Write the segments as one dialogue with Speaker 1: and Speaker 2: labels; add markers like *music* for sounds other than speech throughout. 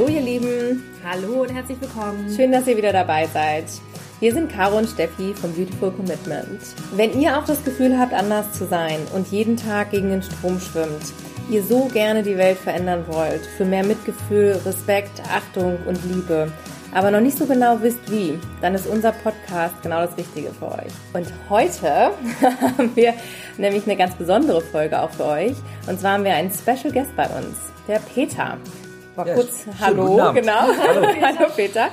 Speaker 1: Hallo ihr Lieben.
Speaker 2: Hallo und herzlich willkommen.
Speaker 1: Schön, dass ihr wieder dabei seid. Wir sind Caro und Steffi vom Beautiful Commitment. Wenn ihr auch das Gefühl habt, anders zu sein und jeden Tag gegen den Strom schwimmt, ihr so gerne die Welt verändern wollt, für mehr Mitgefühl, Respekt, Achtung und Liebe, aber noch nicht so genau wisst wie, dann ist unser Podcast genau das Richtige für euch. Und heute *laughs* haben wir nämlich eine ganz besondere Folge auch für euch. Und zwar haben wir einen Special Guest bei uns, der Peter. Mal ja, kurz Hallo, genau. Hallo. *laughs* Hallo Peter.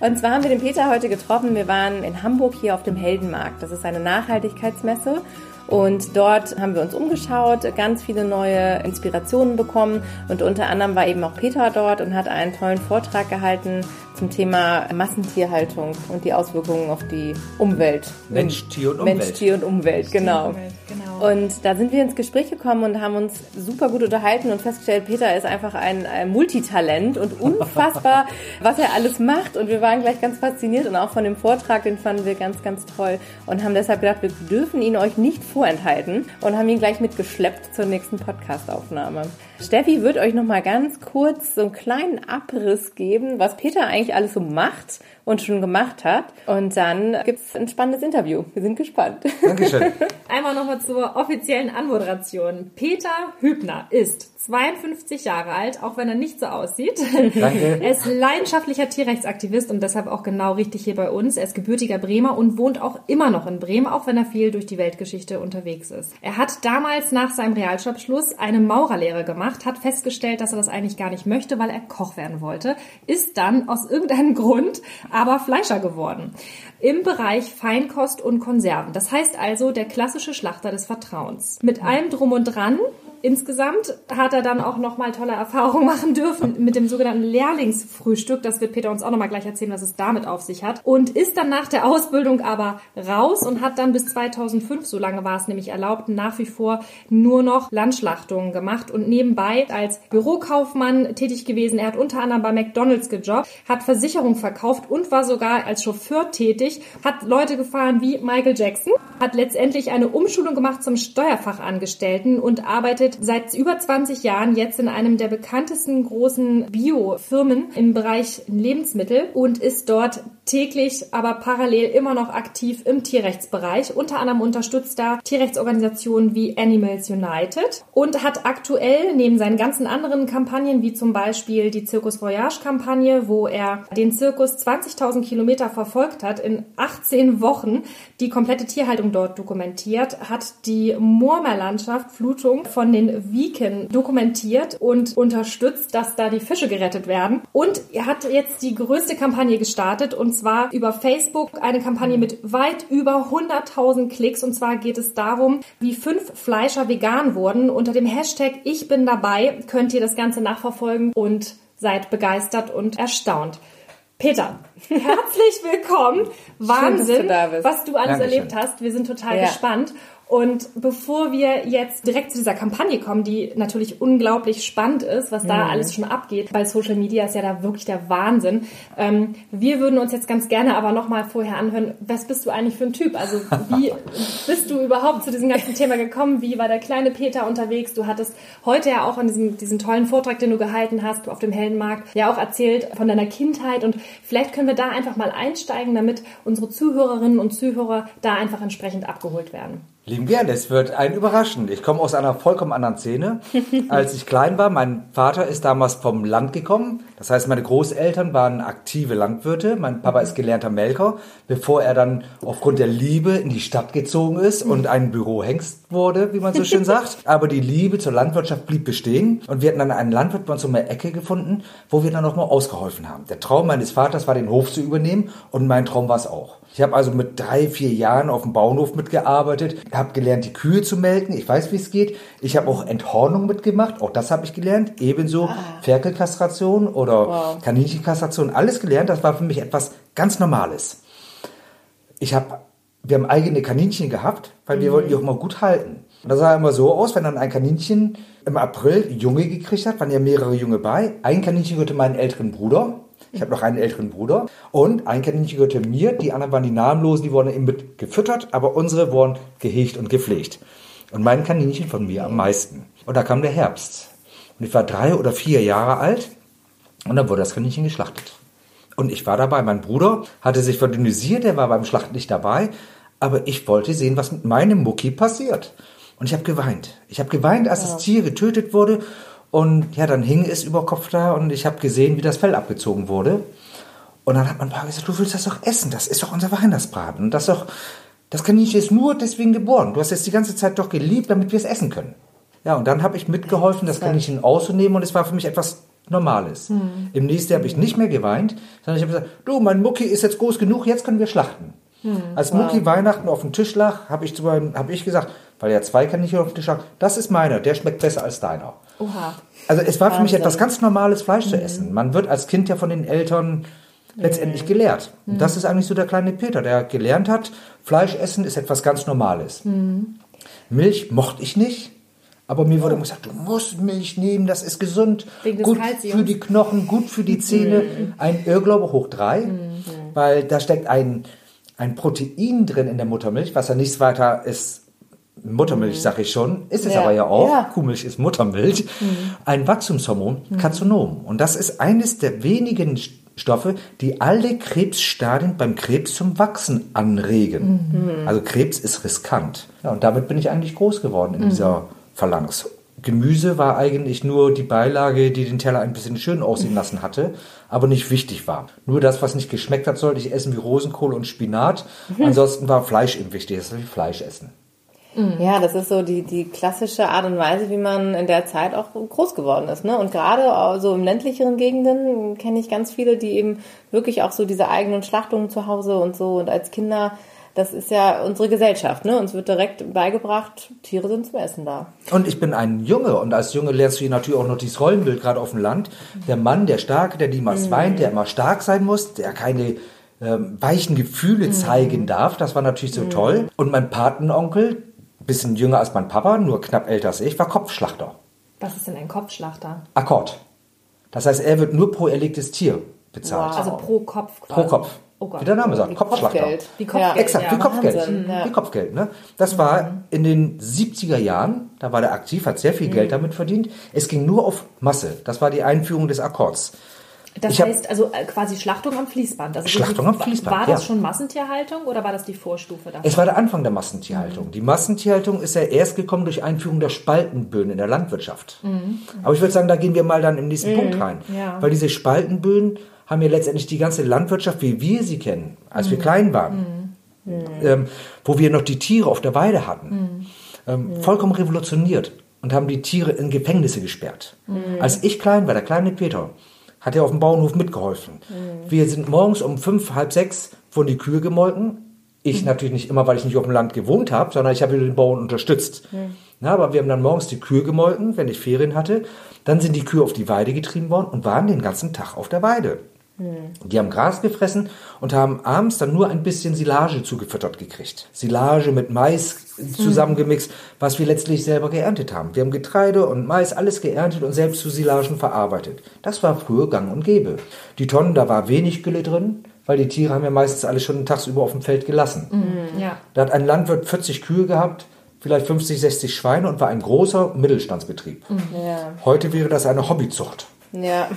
Speaker 1: Und zwar haben wir den Peter heute getroffen. Wir waren in Hamburg hier auf dem Heldenmarkt. Das ist eine Nachhaltigkeitsmesse. Und dort haben wir uns umgeschaut, ganz viele neue Inspirationen bekommen. Und unter anderem war eben auch Peter dort und hat einen tollen Vortrag gehalten zum Thema Massentierhaltung und die Auswirkungen auf die Umwelt.
Speaker 3: Mensch, Tier und Umwelt.
Speaker 1: Mensch, Tier und Umwelt, genau. Umwelt, genau. Und da sind wir ins Gespräch gekommen und haben uns super gut unterhalten und festgestellt, Peter ist einfach ein, ein Multitalent und unfassbar, *laughs* was er alles macht. Und wir waren gleich ganz fasziniert und auch von dem Vortrag, den fanden wir ganz, ganz toll und haben deshalb gedacht, wir dürfen ihn euch nicht vorenthalten und haben ihn gleich mitgeschleppt zur nächsten Podcastaufnahme. Steffi wird euch noch mal ganz kurz so einen kleinen Abriss geben, was Peter eigentlich alles so macht und schon gemacht hat. Und dann gibt's ein spannendes Interview. Wir sind gespannt.
Speaker 3: Dankeschön. *laughs*
Speaker 2: Einmal nochmal zur offiziellen Anmoderation. Peter Hübner ist 52 Jahre alt, auch wenn er nicht so aussieht. Danke. Er ist leidenschaftlicher Tierrechtsaktivist und deshalb auch genau richtig hier bei uns. Er ist gebürtiger Bremer und wohnt auch immer noch in Bremen, auch wenn er viel durch die Weltgeschichte unterwegs ist. Er hat damals nach seinem Realschulabschluss eine Maurerlehre gemacht, hat festgestellt, dass er das eigentlich gar nicht möchte, weil er Koch werden wollte, ist dann aus irgendeinem *laughs* Grund aber Fleischer geworden. Im Bereich Feinkost und Konserven. Das heißt also der klassische Schlachter des Vertrauens. Mit allem drum und dran Insgesamt hat er dann auch nochmal tolle Erfahrungen machen dürfen mit dem sogenannten Lehrlingsfrühstück. Das wird Peter uns auch nochmal gleich erzählen, was es damit auf sich hat. Und ist dann nach der Ausbildung aber raus und hat dann bis 2005, so lange war es nämlich erlaubt, nach wie vor nur noch Landschlachtungen gemacht und nebenbei als Bürokaufmann tätig gewesen. Er hat unter anderem bei McDonalds gejobbt, hat Versicherung verkauft und war sogar als Chauffeur tätig, hat Leute gefahren wie Michael Jackson, hat letztendlich eine Umschulung gemacht zum Steuerfachangestellten und arbeitet arbeitet seit über 20 Jahren jetzt in einem der bekanntesten großen Biofirmen im Bereich Lebensmittel und ist dort täglich, aber parallel immer noch aktiv im Tierrechtsbereich. Unter anderem unterstützt er Tierrechtsorganisationen wie Animals United und hat aktuell neben seinen ganzen anderen Kampagnen, wie zum Beispiel die Circus Voyage Kampagne, wo er den Zirkus 20.000 Kilometer verfolgt hat, in 18 Wochen die komplette Tierhaltung dort dokumentiert, hat die Moormeerlandschaft Flutung von den Wiken dokumentiert und unterstützt, dass da die Fische gerettet werden. Und er hat jetzt die größte Kampagne gestartet und zwar über Facebook eine Kampagne mit weit über 100.000 Klicks. Und zwar geht es darum, wie fünf Fleischer vegan wurden. Unter dem Hashtag Ich bin dabei könnt ihr das Ganze nachverfolgen und seid begeistert und erstaunt. Peter, *laughs* herzlich willkommen. Wahnsinn, du was du alles Dankeschön. erlebt hast. Wir sind total ja. gespannt. Und bevor wir jetzt direkt zu dieser Kampagne kommen, die natürlich unglaublich spannend ist, was da mhm. alles schon abgeht, weil Social Media ist ja da wirklich der Wahnsinn. Ähm, wir würden uns jetzt ganz gerne aber nochmal vorher anhören, was bist du eigentlich für ein Typ? Also wie *laughs* bist du überhaupt zu diesem ganzen Thema gekommen? Wie war der kleine Peter unterwegs? Du hattest heute ja auch an diesem, diesen tollen Vortrag, den du gehalten hast auf dem Heldenmarkt, ja auch erzählt von deiner Kindheit und vielleicht können wir da einfach mal einsteigen, damit unsere Zuhörerinnen und Zuhörer da einfach entsprechend abgeholt werden.
Speaker 3: Lieben gern, es wird einen überraschen. Ich komme aus einer vollkommen anderen Szene. *laughs* Als ich klein war, mein Vater ist damals vom Land gekommen. Das heißt, meine Großeltern waren aktive Landwirte. Mein Papa ist gelernter Melker, bevor er dann aufgrund der Liebe in die Stadt gezogen ist und ein Bürohengst wurde, wie man so schön *laughs* sagt. Aber die Liebe zur Landwirtschaft blieb bestehen und wir hatten dann einen Landwirt bei uns um der Ecke gefunden, wo wir dann nochmal ausgeholfen haben. Der Traum meines Vaters war, den Hof zu übernehmen und mein Traum war es auch. Ich habe also mit drei, vier Jahren auf dem Bauernhof mitgearbeitet, habe gelernt, die Kühe zu melken. Ich weiß, wie es geht. Ich habe auch Enthornung mitgemacht. Auch das habe ich gelernt. Ebenso ah. Ferkelkastration oder wow. Kaninchenkastration. Alles gelernt. Das war für mich etwas ganz Normales. Ich habe, wir haben eigene Kaninchen gehabt, weil wir mhm. wollten die auch mal gut halten. Und das sah immer so aus, wenn dann ein Kaninchen im April Junge gekriegt hat, waren ja mehrere Junge bei. Ein Kaninchen gehörte meinen älteren Bruder. Ich habe noch einen älteren Bruder und ein Kaninchen gehörte mir, die anderen waren die namenlosen, die wurden eben mit gefüttert, aber unsere wurden gehegt und gepflegt. Und mein Kaninchen von mir am meisten. Und da kam der Herbst. Und ich war drei oder vier Jahre alt Und dann wurde das Kaninchen geschlachtet. Und ich war dabei. Mein Bruder hatte sich verdünnisiert, der war beim Schlachten nicht dabei. Aber ich wollte sehen, was mit meinem Mucki passiert. Und ich habe geweint. Ich habe geweint, als das Tier getötet wurde. Und ja, dann hing es über Kopf da und ich habe gesehen, wie das Fell abgezogen wurde. Und dann hat mein Papa gesagt, du willst das doch essen, das ist doch unser Weihnachtsbraten. Und das doch, das Kaninchen ist nur deswegen geboren. Du hast es die ganze Zeit doch geliebt, damit wir es essen können. Ja, und dann habe ich mitgeholfen, das Kaninchen auszunehmen und es war für mich etwas Normales. Mhm. Im nächsten Jahr habe ich nicht mehr geweint, sondern ich habe gesagt, du, mein Mucki ist jetzt groß genug, jetzt können wir schlachten. Mhm. Als wow. Mucki Weihnachten auf dem Tisch lag, habe ich, hab ich gesagt, weil ja zwei Kaninchen auf dem Tisch lagen, das ist meiner, der schmeckt besser als deiner. Oha. Also es war Wahnsinn. für mich etwas ganz normales, Fleisch mhm. zu essen. Man wird als Kind ja von den Eltern letztendlich gelehrt. Und das ist eigentlich so der kleine Peter, der gelernt hat, Fleisch essen ist etwas ganz Normales. Mhm. Milch mochte ich nicht, aber mir wurde immer gesagt, du musst Milch nehmen, das ist gesund, gut Kalziums. für die Knochen, gut für die Zähne. Mhm. Ein Irrglaube hoch drei, mhm. weil da steckt ein, ein Protein drin in der Muttermilch, was ja nichts weiter ist Muttermilch, mhm. sag ich schon, ist es ja. aber ja auch. Ja. Kuhmilch ist Muttermilch. Mhm. Ein Wachstumshormon, Karzinom. Und das ist eines der wenigen Stoffe, die alle Krebsstadien beim Krebs zum Wachsen anregen. Mhm. Also Krebs ist riskant. Ja, und damit bin ich eigentlich groß geworden in mhm. dieser Phalanx. Gemüse war eigentlich nur die Beilage, die den Teller ein bisschen schön aussehen lassen hatte, aber nicht wichtig war. Nur das, was nicht geschmeckt hat, sollte ich essen wie Rosenkohl und Spinat. Mhm. *laughs* Ansonsten war Fleisch eben wichtig, das wie Fleisch essen.
Speaker 1: Mhm. Ja, das ist so die, die klassische Art und Weise, wie man in der Zeit auch groß geworden ist. Ne? Und gerade so im ländlicheren Gegenden kenne ich ganz viele, die eben wirklich auch so diese eigenen Schlachtungen zu Hause und so und als Kinder das ist ja unsere Gesellschaft. Ne? Uns wird direkt beigebracht, Tiere sind zum Essen da.
Speaker 3: Und ich bin ein Junge und als Junge lernst du natürlich auch noch dieses Rollenbild, gerade auf dem Land. Der Mann, der Starke, der niemals mhm. weint, der immer stark sein muss, der keine ähm, weichen Gefühle mhm. zeigen darf. Das war natürlich so mhm. toll. Und mein Patenonkel, bisschen jünger als mein Papa, nur knapp älter als ich, war Kopfschlachter.
Speaker 2: Was ist denn ein Kopfschlachter?
Speaker 3: Akkord. Das heißt, er wird nur pro erlegtes Tier bezahlt.
Speaker 2: Wow. Also pro Kopf
Speaker 3: quasi. Pro Kopf. Oh Gott. Wie der Name sagt, wie Kopfschlachter. Kopfgeld. Wie Kopfgeld. Ja. Exakt, ja. wie Kopfgeld. Wahnsinn. Wie Kopfgeld. Ne? Das war mhm. in den 70er Jahren, da war der aktiv, hat sehr viel mhm. Geld damit verdient. Es ging nur auf Masse. Das war die Einführung des Akkords.
Speaker 2: Das ich heißt also äh, quasi Schlachtung am Fließband. Also
Speaker 3: Schlachtung am Fließband.
Speaker 2: War das ja. schon Massentierhaltung oder war das die Vorstufe
Speaker 3: davon? Es war der Anfang der Massentierhaltung. Mhm. Die Massentierhaltung ist ja erst gekommen durch Einführung der Spaltenböen in der Landwirtschaft. Mhm. Aber ich würde sagen, da gehen wir mal dann im nächsten mhm. Punkt rein. Ja. Weil diese Spaltenböen haben ja letztendlich die ganze Landwirtschaft, wie wir sie kennen, als wir mhm. klein waren, mhm. ähm, wo wir noch die Tiere auf der Weide hatten, mhm. ähm, vollkommen revolutioniert und haben die Tiere in Gefängnisse gesperrt. Als ich klein war, der kleine Peter, hat er auf dem Bauernhof mitgeholfen. Mhm. Wir sind morgens um fünf, halb sechs wurden die Kühe gemolken. Ich mhm. natürlich nicht immer, weil ich nicht auf dem Land gewohnt habe, sondern ich habe den Bauern unterstützt. Mhm. Na, aber wir haben dann morgens die Kühe gemolken, wenn ich Ferien hatte. Dann sind die Kühe auf die Weide getrieben worden und waren den ganzen Tag auf der Weide. Mhm. Die haben Gras gefressen und haben abends dann nur ein bisschen Silage zugefüttert gekriegt. Silage mit Mais zusammengemixt, was wir letztlich selber geerntet haben. Wir haben Getreide und Mais alles geerntet und selbst zu Silagen verarbeitet. Das war früher gang und gäbe. Die Tonnen, da war wenig Gülle drin, weil die Tiere haben ja meistens alles schon tagsüber auf dem Feld gelassen. Mhm, ja. Da hat ein Landwirt 40 Kühe gehabt, vielleicht 50, 60 Schweine und war ein großer Mittelstandsbetrieb. Mhm. Ja. Heute wäre das eine Hobbyzucht. Ja.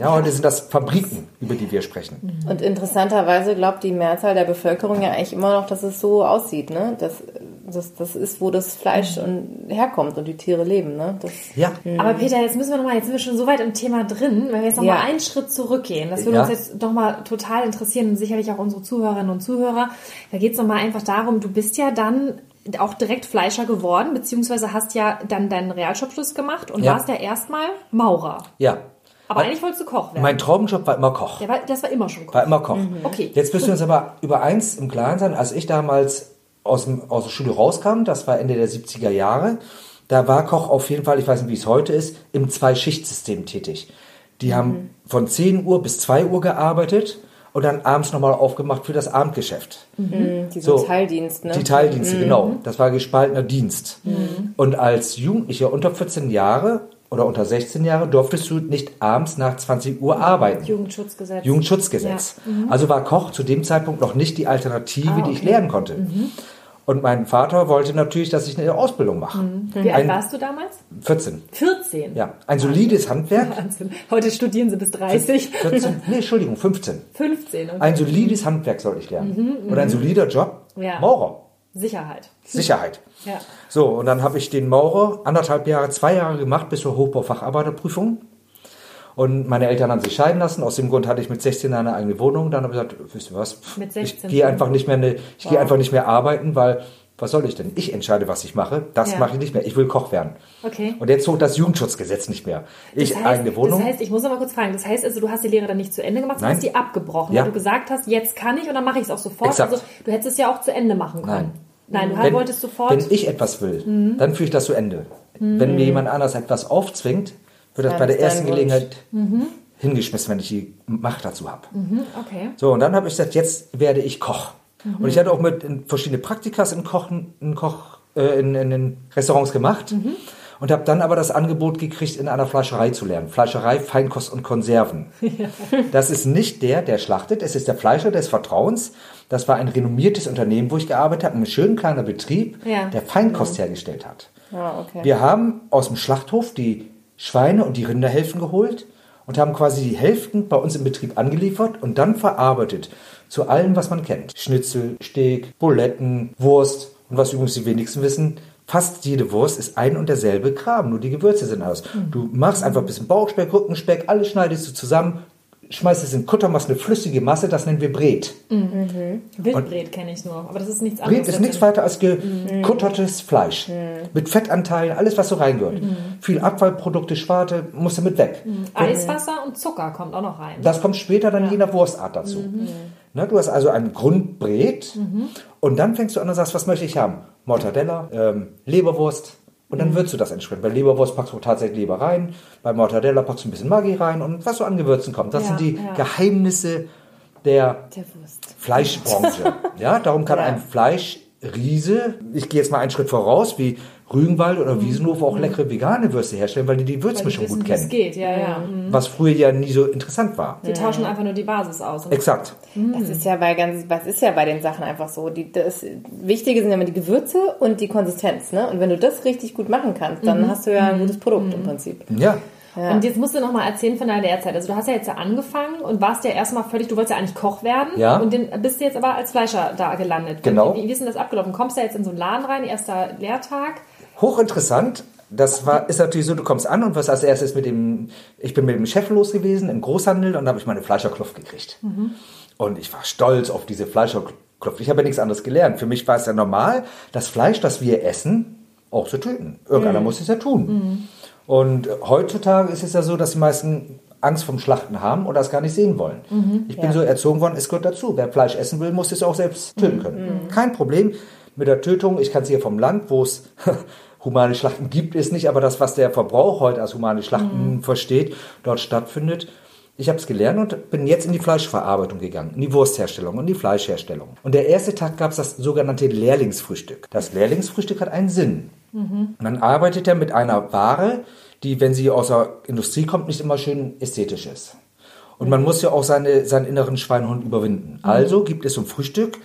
Speaker 3: Ja, heute sind das Fabriken, über die wir sprechen.
Speaker 1: Und interessanterweise glaubt die Mehrzahl der Bevölkerung ja eigentlich immer noch, dass es so aussieht, ne? Das, das, das ist, wo das Fleisch und herkommt und die Tiere leben, ne? Das,
Speaker 2: ja. Mh. Aber Peter, jetzt müssen wir nochmal, jetzt sind wir schon so weit im Thema drin, wenn wir jetzt nochmal ja. einen Schritt zurückgehen. Das würde ja. uns jetzt nochmal total interessieren und sicherlich auch unsere Zuhörerinnen und Zuhörer. Da geht es nochmal einfach darum, du bist ja dann auch direkt Fleischer geworden, beziehungsweise hast ja dann deinen Realschulabschluss gemacht und ja. warst ja erstmal Maurer.
Speaker 3: Ja.
Speaker 2: Aber eigentlich wolltest du Koch werden.
Speaker 3: Mein Traumjob war immer Koch.
Speaker 2: War, das war immer schon Koch.
Speaker 3: War immer Koch. Mhm. Okay. Jetzt müssen wir uns aber über eins im Klaren sein. Als ich damals aus, dem, aus der Schule rauskam, das war Ende der 70er Jahre, da war Koch auf jeden Fall, ich weiß nicht, wie es heute ist, im Zwei-Schicht-System tätig. Die mhm. haben von 10 Uhr bis 2 Uhr gearbeitet und dann abends nochmal aufgemacht für das Abendgeschäft.
Speaker 1: Mhm. Diese so, Teildienst, ne?
Speaker 3: Die Teildienste, mhm. genau. Das war gespaltener Dienst. Mhm. Und als Jugendlicher unter 14 Jahre oder unter 16 Jahre durftest du nicht abends nach 20 Uhr arbeiten.
Speaker 2: Jugendschutzgesetz.
Speaker 3: Jugendschutzgesetz. Ja. Mhm. Also war Koch zu dem Zeitpunkt noch nicht die Alternative, ah, okay. die ich lernen konnte. Mhm. Und mein Vater wollte natürlich, dass ich eine Ausbildung mache.
Speaker 2: Wie alt warst du damals?
Speaker 3: 14.
Speaker 2: 14.
Speaker 3: Ja, ein solides Handwerk. *laughs*
Speaker 2: Wahnsinn. Heute studieren sie bis 30.
Speaker 3: 14, nee, Entschuldigung, 15.
Speaker 2: 15. Okay.
Speaker 3: Ein solides Handwerk sollte ich lernen. Und ein solider Job,
Speaker 2: Ja.
Speaker 3: Maurer.
Speaker 2: Sicherheit.
Speaker 3: Sicherheit.
Speaker 2: Ja.
Speaker 3: So, und dann habe ich den Maurer anderthalb Jahre, zwei Jahre gemacht bis zur Hochbaufacharbeiterprüfung. Und meine Eltern haben sich scheiden lassen. Aus dem Grund hatte ich mit 16 eine eigene Wohnung. Dann habe ich gesagt, wisst ihr was? Pff,
Speaker 2: Mit 16
Speaker 3: ich gehe einfach nicht mehr, ich gehe
Speaker 2: Wow.
Speaker 3: einfach nicht mehr arbeiten, weil was soll ich denn? Ich entscheide, was ich mache. Das
Speaker 2: Ja.
Speaker 3: mache ich nicht mehr. Ich will Koch werden.
Speaker 2: Okay.
Speaker 3: Und jetzt zog das Jugendschutzgesetz nicht mehr. Ich
Speaker 2: Das heißt,
Speaker 3: eigene Wohnung.
Speaker 2: Das heißt, ich muss aber kurz fragen, das heißt also, du hast die Lehre dann nicht zu Ende gemacht, du
Speaker 3: Nein.
Speaker 2: hast die abgebrochen,
Speaker 3: Ja.
Speaker 2: weil du gesagt hast, jetzt kann ich und dann mache ich es auch sofort.
Speaker 3: Exakt.
Speaker 2: Also du hättest es ja auch zu Ende machen können. Nein, du
Speaker 3: wenn,
Speaker 2: wolltest sofort. Mhm.
Speaker 3: wenn ich etwas will, dann führe ich das zu Ende. Wenn mir jemand anders etwas aufzwingt, wird das
Speaker 1: Dann
Speaker 3: bei der ersten. Gelegenheit hingeschmissen, wenn ich die Macht dazu habe.
Speaker 2: Mhm, okay.
Speaker 3: So, und dann habe ich gesagt, jetzt werde ich Koch. Und ich hatte auch mit verschiedene Praktikas in Kochen, in Koch, äh, in, in, in Restaurants gemacht. Und habe dann aber das Angebot gekriegt, in einer Fleischerei zu lernen. Fleischerei, Feinkost und Konserven. *laughs* Das ist nicht der, der schlachtet, es ist der Fleischer des Vertrauens. Das war ein renommiertes Unternehmen, wo ich gearbeitet habe, ein schön kleiner Betrieb,
Speaker 2: Ja.
Speaker 3: der Feinkost hergestellt hat.
Speaker 1: Ah, okay.
Speaker 3: Wir haben aus dem Schlachthof die Schweine und die Rinderhälften geholt und haben quasi die Hälften bei uns im Betrieb angeliefert und dann verarbeitet zu allem, was man kennt. Schnitzel, Steak, Buletten, Wurst und was übrigens die wenigsten wissen, fast jede Wurst ist ein und derselbe Kram, nur die Gewürze sind anders. Du machst einfach ein bisschen Bauchspeck, Rückenspeck, alles schneidest du zusammen, schmeißt es in Kutter, machst eine flüssige Masse, das nennen wir Bret.
Speaker 2: Wildbret kenne ich nur, aber das ist nichts anderes.
Speaker 3: Bret ist nichts weiter als gekuttertes Fleisch. Mit Fettanteilen, alles was so reingehört. Viel Abfallprodukte, Schwarte, muss damit weg.
Speaker 2: Eiswasser und Zucker kommt auch noch rein.
Speaker 3: Das kommt später dann je nach Wurstart dazu. Ne, du hast also ein Grundbret und dann fängst du an und sagst, was möchte ich haben? Mortadella, ähm, Leberwurst und dann würzt du das entsprechend. Bei Leberwurst packst du tatsächlich Leber rein, bei Mortadella packst du ein bisschen Maggi rein und was so an Gewürzen kommt. Das
Speaker 2: Ja,
Speaker 3: sind die
Speaker 2: ja.
Speaker 3: Geheimnisse der
Speaker 2: Der.
Speaker 3: Fleischbranche. *laughs* ja, darum kann
Speaker 1: Ja.
Speaker 3: ein Fleischriese, ich gehe jetzt mal einen Schritt voraus, wie Rügenwald oder Wiesenhof auch leckere vegane Würste herstellen, weil die die
Speaker 2: Mhm. Weil die
Speaker 3: Würzmischung
Speaker 2: wissen,
Speaker 3: gut kennen.
Speaker 2: geht, ja, ja. Mhm.
Speaker 3: Was früher ja nie so interessant war.
Speaker 2: Die tauschen einfach nur die Basis aus.
Speaker 3: Exakt.
Speaker 1: Das ist ja bei ganz, was ist ja bei den Sachen einfach so. Die, das Wichtige sind ja immer die Gewürze und die Konsistenz, ne? Und wenn du das richtig gut machen kannst, dann hast du ja ein gutes Produkt im Prinzip.
Speaker 3: Ja.
Speaker 1: Ja.
Speaker 2: Und jetzt musst du noch mal erzählen von deiner Lehrzeit. Also du hast ja jetzt ja angefangen und warst ja erstmal völlig, du wolltest ja eigentlich Koch werden
Speaker 3: Ja.
Speaker 2: und den, bist jetzt aber als Fleischer da gelandet.
Speaker 3: Genau.
Speaker 2: Wie, wie ist denn das abgelaufen? Kommst du ja jetzt in so einen Laden rein, erster Lehrtag?
Speaker 3: Hochinteressant. Das war, ist natürlich so, du kommst an und was als erstes mit dem, ich bin mit dem Chef los gewesen im Großhandel und da habe ich meine Fleischerkluft gekriegt. Und ich war stolz auf diese Fleischerkluft. Ich habe ja nichts anderes gelernt. Für mich war es ja normal, das Fleisch, das wir essen, auch zu töten. Irgendeiner muss es ja tun. Und heutzutage ist es ja so, dass die meisten Angst vom Schlachten haben oder es gar nicht sehen wollen. Ich bin
Speaker 1: Ja.
Speaker 3: so erzogen worden, es gehört dazu. Wer Fleisch essen will, muss es auch selbst töten können. Kein Problem mit der Tötung. Ich kann es hier vom Land, wo es *laughs* humane Schlachten gibt, es nicht, aber das, was der Verbrauch heute als humane Schlachten versteht, dort stattfindet. Ich habe es gelernt und bin jetzt in die Fleischverarbeitung gegangen, in die Wurstherstellung und die Fleischherstellung. Und der erste Tag gab es das sogenannte Lehrlingsfrühstück. Das Lehrlingsfrühstück hat einen Sinn. Man arbeitet ja mit einer Ware, die, wenn sie aus der Industrie kommt, nicht immer schön ästhetisch ist. Und man muss ja auch seine, seinen inneren Schweinhund überwinden. Also gibt es zum Frühstück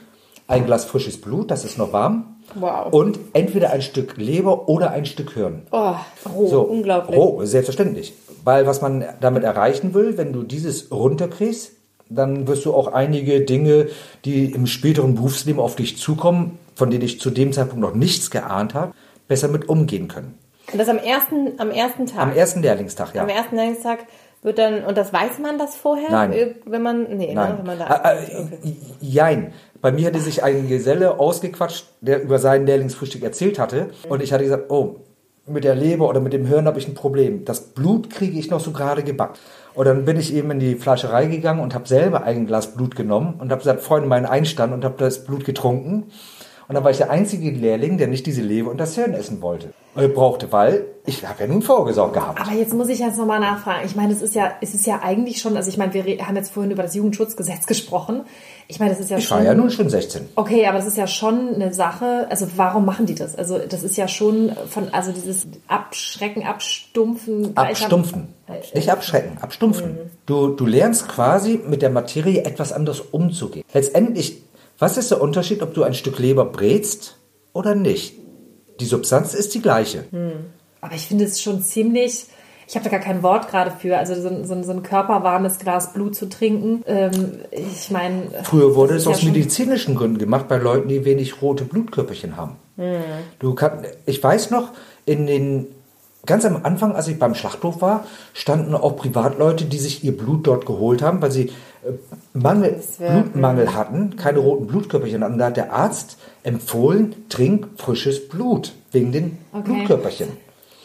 Speaker 3: ein Glas frisches Blut, das ist noch warm.
Speaker 1: Wow.
Speaker 3: Und entweder ein Stück Leber oder ein Stück Hirn.
Speaker 1: Oh, roh,
Speaker 3: So,
Speaker 1: unglaublich.
Speaker 3: Roh, selbstverständlich. Weil was man damit erreichen will, wenn du dieses runterkriegst, dann wirst du auch einige Dinge, die im späteren Berufsleben auf dich zukommen, von denen ich zu dem Zeitpunkt noch nichts geahnt habe, besser mit umgehen können.
Speaker 1: Und das am ersten, am ersten Tag.
Speaker 3: Am ersten Lehrlingstag, ja.
Speaker 1: Am ersten Lehrlingstag wird dann, und das weiß man das vorher?
Speaker 3: Nein.
Speaker 1: Wenn man, nee, Ne,
Speaker 3: Nein.
Speaker 1: wenn man da
Speaker 3: Äh, äh, Jein. Bei mir hatte sich ein Geselle ausgequatscht, der über sein Lehrlingsfrühstück erzählt hatte. Und ich hatte gesagt, oh, mit der Leber oder mit dem Hirn habe ich ein Problem. Das Blut kriege ich noch so gerade gebackt. Und dann bin ich eben in die Fleischerei gegangen und habe selber ein Glas Blut genommen und habe gesagt, Freunde, meinen Einstand und habe das Blut getrunken. Und dann war ich der einzige Lehrling, der nicht diese Leber und das Hirn essen wollte. Äh, brauchte, weil ich habe ja nun vorgesorgt gehabt.
Speaker 2: Aber jetzt muss ich jetzt nochmal nachfragen. Ich meine, es ist ja, es ist ja eigentlich schon, also ich meine, wir haben jetzt vorhin über das Jugendschutzgesetz gesprochen. Ich meine, das ist ja
Speaker 3: Ich
Speaker 2: schon.
Speaker 3: war ja nun schon 16.
Speaker 2: Okay, aber das ist ja schon eine Sache. Also warum machen die das? Also das ist ja schon von, also dieses Abschrecken, Abstumpfen.
Speaker 3: Abstumpfen. Nicht abschrecken, abstumpfen. Du, du lernst quasi mit der Materie etwas anders umzugehen. Letztendlich, was ist der Unterschied, ob du ein Stück Leber brätst oder nicht. Die Substanz ist die gleiche.
Speaker 2: Aber ich finde es schon ziemlich. Ich habe da gar kein Wort gerade für. Also so, ein- so, so ein körperwarmes Glas Blut zu trinken. Ähm, ich meine.
Speaker 3: Früher wurde es aus
Speaker 2: ja
Speaker 3: medizinischen Gründen gemacht, bei Leuten, die wenig rote Blutkörperchen haben. Du kann, ich weiß noch, in den ganz am Anfang, als ich beim Schlachthof war, standen auch Privatleute, die sich ihr Blut dort geholt haben, weil sie äh, Mangel, Blutmangel hatten, keine roten Blutkörperchen hatten. Da hat der Arzt empfohlen, trink frisches Blut wegen den
Speaker 2: Okay.
Speaker 3: Blutkörperchen.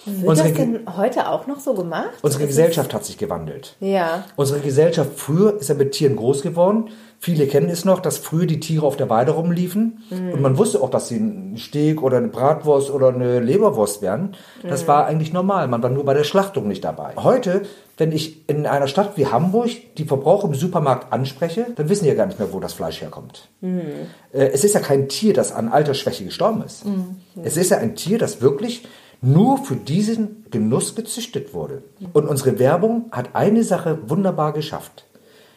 Speaker 1: Wird
Speaker 3: Unsere,
Speaker 1: das denn heute auch noch so gemacht?
Speaker 3: unsere
Speaker 1: Ist es-
Speaker 3: Gesellschaft hat sich gewandelt.
Speaker 1: Ja.
Speaker 3: Unsere Gesellschaft früher ist ja mit Tieren groß geworden. Viele kennen es noch, dass früher die Tiere auf der Weide rumliefen. Und man wusste auch, dass sie ein Steak oder eine Bratwurst oder eine Leberwurst wären. Das war eigentlich normal. Man war nur bei der Schlachtung nicht dabei. Heute, wenn ich in einer Stadt wie Hamburg die Verbraucher im Supermarkt anspreche, dann wissen die ja gar nicht mehr, wo das Fleisch herkommt. Äh, Es ist ja kein Tier, das an Altersschwäche gestorben ist. Es ist ja ein Tier, das wirklich nur für diesen Genuss gezüchtet wurde. Und unsere Werbung hat eine Sache wunderbar geschafft.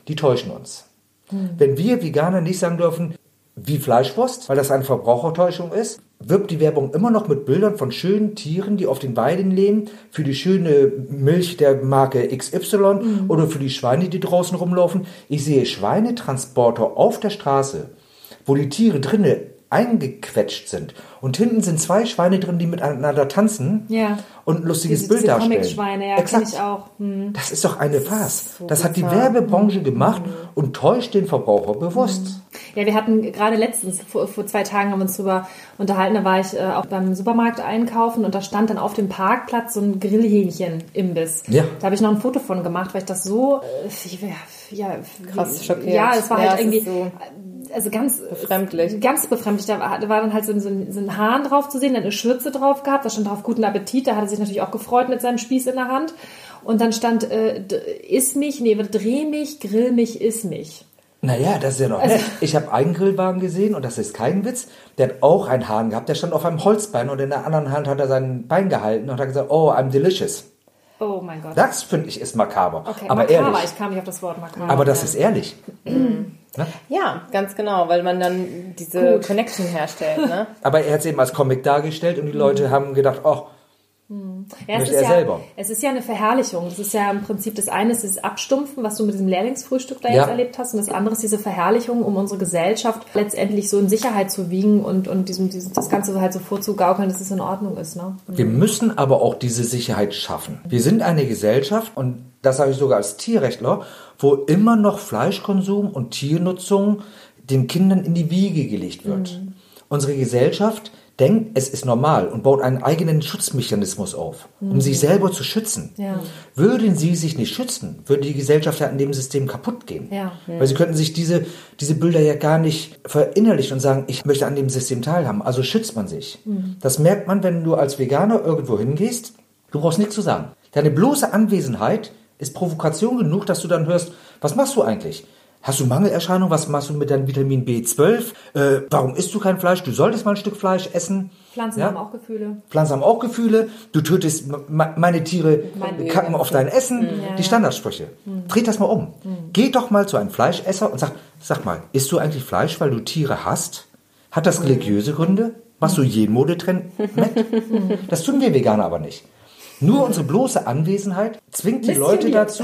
Speaker 3: Die täuschen uns. Wenn wir Veganer nicht sagen dürfen, wie Fleischwurst, weil das eine Verbrauchertäuschung ist, wirbt die Werbung immer noch mit Bildern von schönen Tieren, die auf den Weiden leben, für die schöne Milch der Marke XY oder für die Schweine, die draußen rumlaufen. Ich sehe Schweinetransporter auf der Straße, wo die Tiere drinnen eingequetscht sind. Und hinten sind zwei Schweine drin, die miteinander tanzen
Speaker 2: Ja.
Speaker 3: und ein lustiges
Speaker 2: Diese-
Speaker 3: Bild
Speaker 2: diese
Speaker 3: darstellen.
Speaker 2: Comic-Schweine, ja, kenn ich auch. Hm.
Speaker 3: Das ist doch eine Farce.
Speaker 1: so
Speaker 3: Das hat die. Werbebranche gemacht und täuscht den Verbraucher bewusst.
Speaker 2: Ja, wir hatten gerade letztens, vor, vor zwei Tagen haben wir uns drüber unterhalten, da war ich äh, auch beim Supermarkt einkaufen und da stand dann auf dem Parkplatz so ein Grillhähnchen-Imbiss.
Speaker 3: Ja.
Speaker 2: Da habe ich noch ein Foto von gemacht, weil ich das so, äh, ja,
Speaker 1: Krass schockiert.
Speaker 2: Ja, es war
Speaker 1: Ja,
Speaker 2: halt
Speaker 1: es ist
Speaker 2: irgendwie,
Speaker 1: so
Speaker 2: also ganz
Speaker 1: befremdlich.
Speaker 2: Ganz befremdlich. Da war, da war dann halt so ein, so, ein, so ein Hahn drauf zu sehen, dann eine Schürze drauf gehabt, da stand drauf guten Appetit, da hat er sich natürlich auch gefreut mit seinem Spieß in der Hand. Und dann stand, äh, iss mich, nee, dreh mich, grill mich, iss mich.
Speaker 3: Naja, das ist ja noch
Speaker 2: Also-
Speaker 3: nett. Ich habe einen Grillwagen gesehen und das ist kein Witz. Der hat auch einen Hahn gehabt. Der stand auf einem Holzbein und in der anderen Hand hat er sein Bein gehalten und hat gesagt, oh, I'm delicious.
Speaker 2: Oh mein Gott.
Speaker 3: Das finde ich ist makaber.
Speaker 2: Okay,
Speaker 3: aber
Speaker 2: makaber,
Speaker 3: ehrlich.
Speaker 2: ich kam nicht auf das Wort makaber.
Speaker 3: Aber das ist ehrlich. *clears throat*
Speaker 1: Ja, ganz genau, weil man dann diese
Speaker 2: Gut.
Speaker 1: Connection herstellt. Ne?
Speaker 3: Aber er hat es eben als Comic dargestellt und die Leute haben gedacht, ach,
Speaker 2: Ja, es, ist ja,
Speaker 3: selber.
Speaker 2: es ist ja eine Verherrlichung. Das ist ja im Prinzip das eine ist dieses Abstumpfen, was du mit diesem Lehrlingsfrühstück da
Speaker 3: Ja.
Speaker 2: jetzt erlebt hast. Und das andere ist diese Verherrlichung, um unsere Gesellschaft letztendlich so in Sicherheit zu wiegen und, und diesem, diesem, das Ganze halt so vorzugaukeln, dass es in Ordnung ist. Ne?
Speaker 3: Wir müssen aber auch diese Sicherheit schaffen. Wir sind eine Gesellschaft, und das sage ich sogar als Tierrechtler, wo immer noch Fleischkonsum und Tiernutzung den Kindern in die Wiege gelegt wird. Unsere Gesellschaft denkt, es ist normal und baut einen eigenen Schutzmechanismus auf, um sich selber zu schützen.
Speaker 2: Ja.
Speaker 3: Würden sie sich nicht schützen, würde die Gesellschaft ja in dem System kaputt gehen.
Speaker 2: Ja.
Speaker 3: Weil sie könnten sich diese, diese Bilder ja gar nicht verinnerlichen und sagen, ich möchte an dem System teilhaben. Also schützt man sich. Das merkt man, wenn du als Veganer irgendwo hingehst. Du brauchst nichts zu sagen. Deine bloße Anwesenheit ist Provokation genug, dass du dann hörst, was machst du eigentlich? Hast du Mangelerscheinung? Was machst du mit deinem Vitamin B12? Äh, warum isst du kein Fleisch? Du solltest mal ein Stück Fleisch essen.
Speaker 2: Pflanzen
Speaker 3: Ja?
Speaker 2: haben auch Gefühle.
Speaker 3: Pflanzen haben auch Gefühle. Du tötest meine Tiere,
Speaker 2: Mein-
Speaker 3: kacken auf dein Essen.
Speaker 2: Ja,
Speaker 3: Die. Standardsprüche. Dreht das mal um. Geh doch mal zu einem Fleischesser und sag, sag mal, isst du eigentlich Fleisch, weil du Tiere hast? Hat das religiöse Gründe? Machst du jeden Modetrend mit? *laughs* Das tun wir Veganer aber nicht. Nur unsere bloße Anwesenheit zwingt die Leute dazu,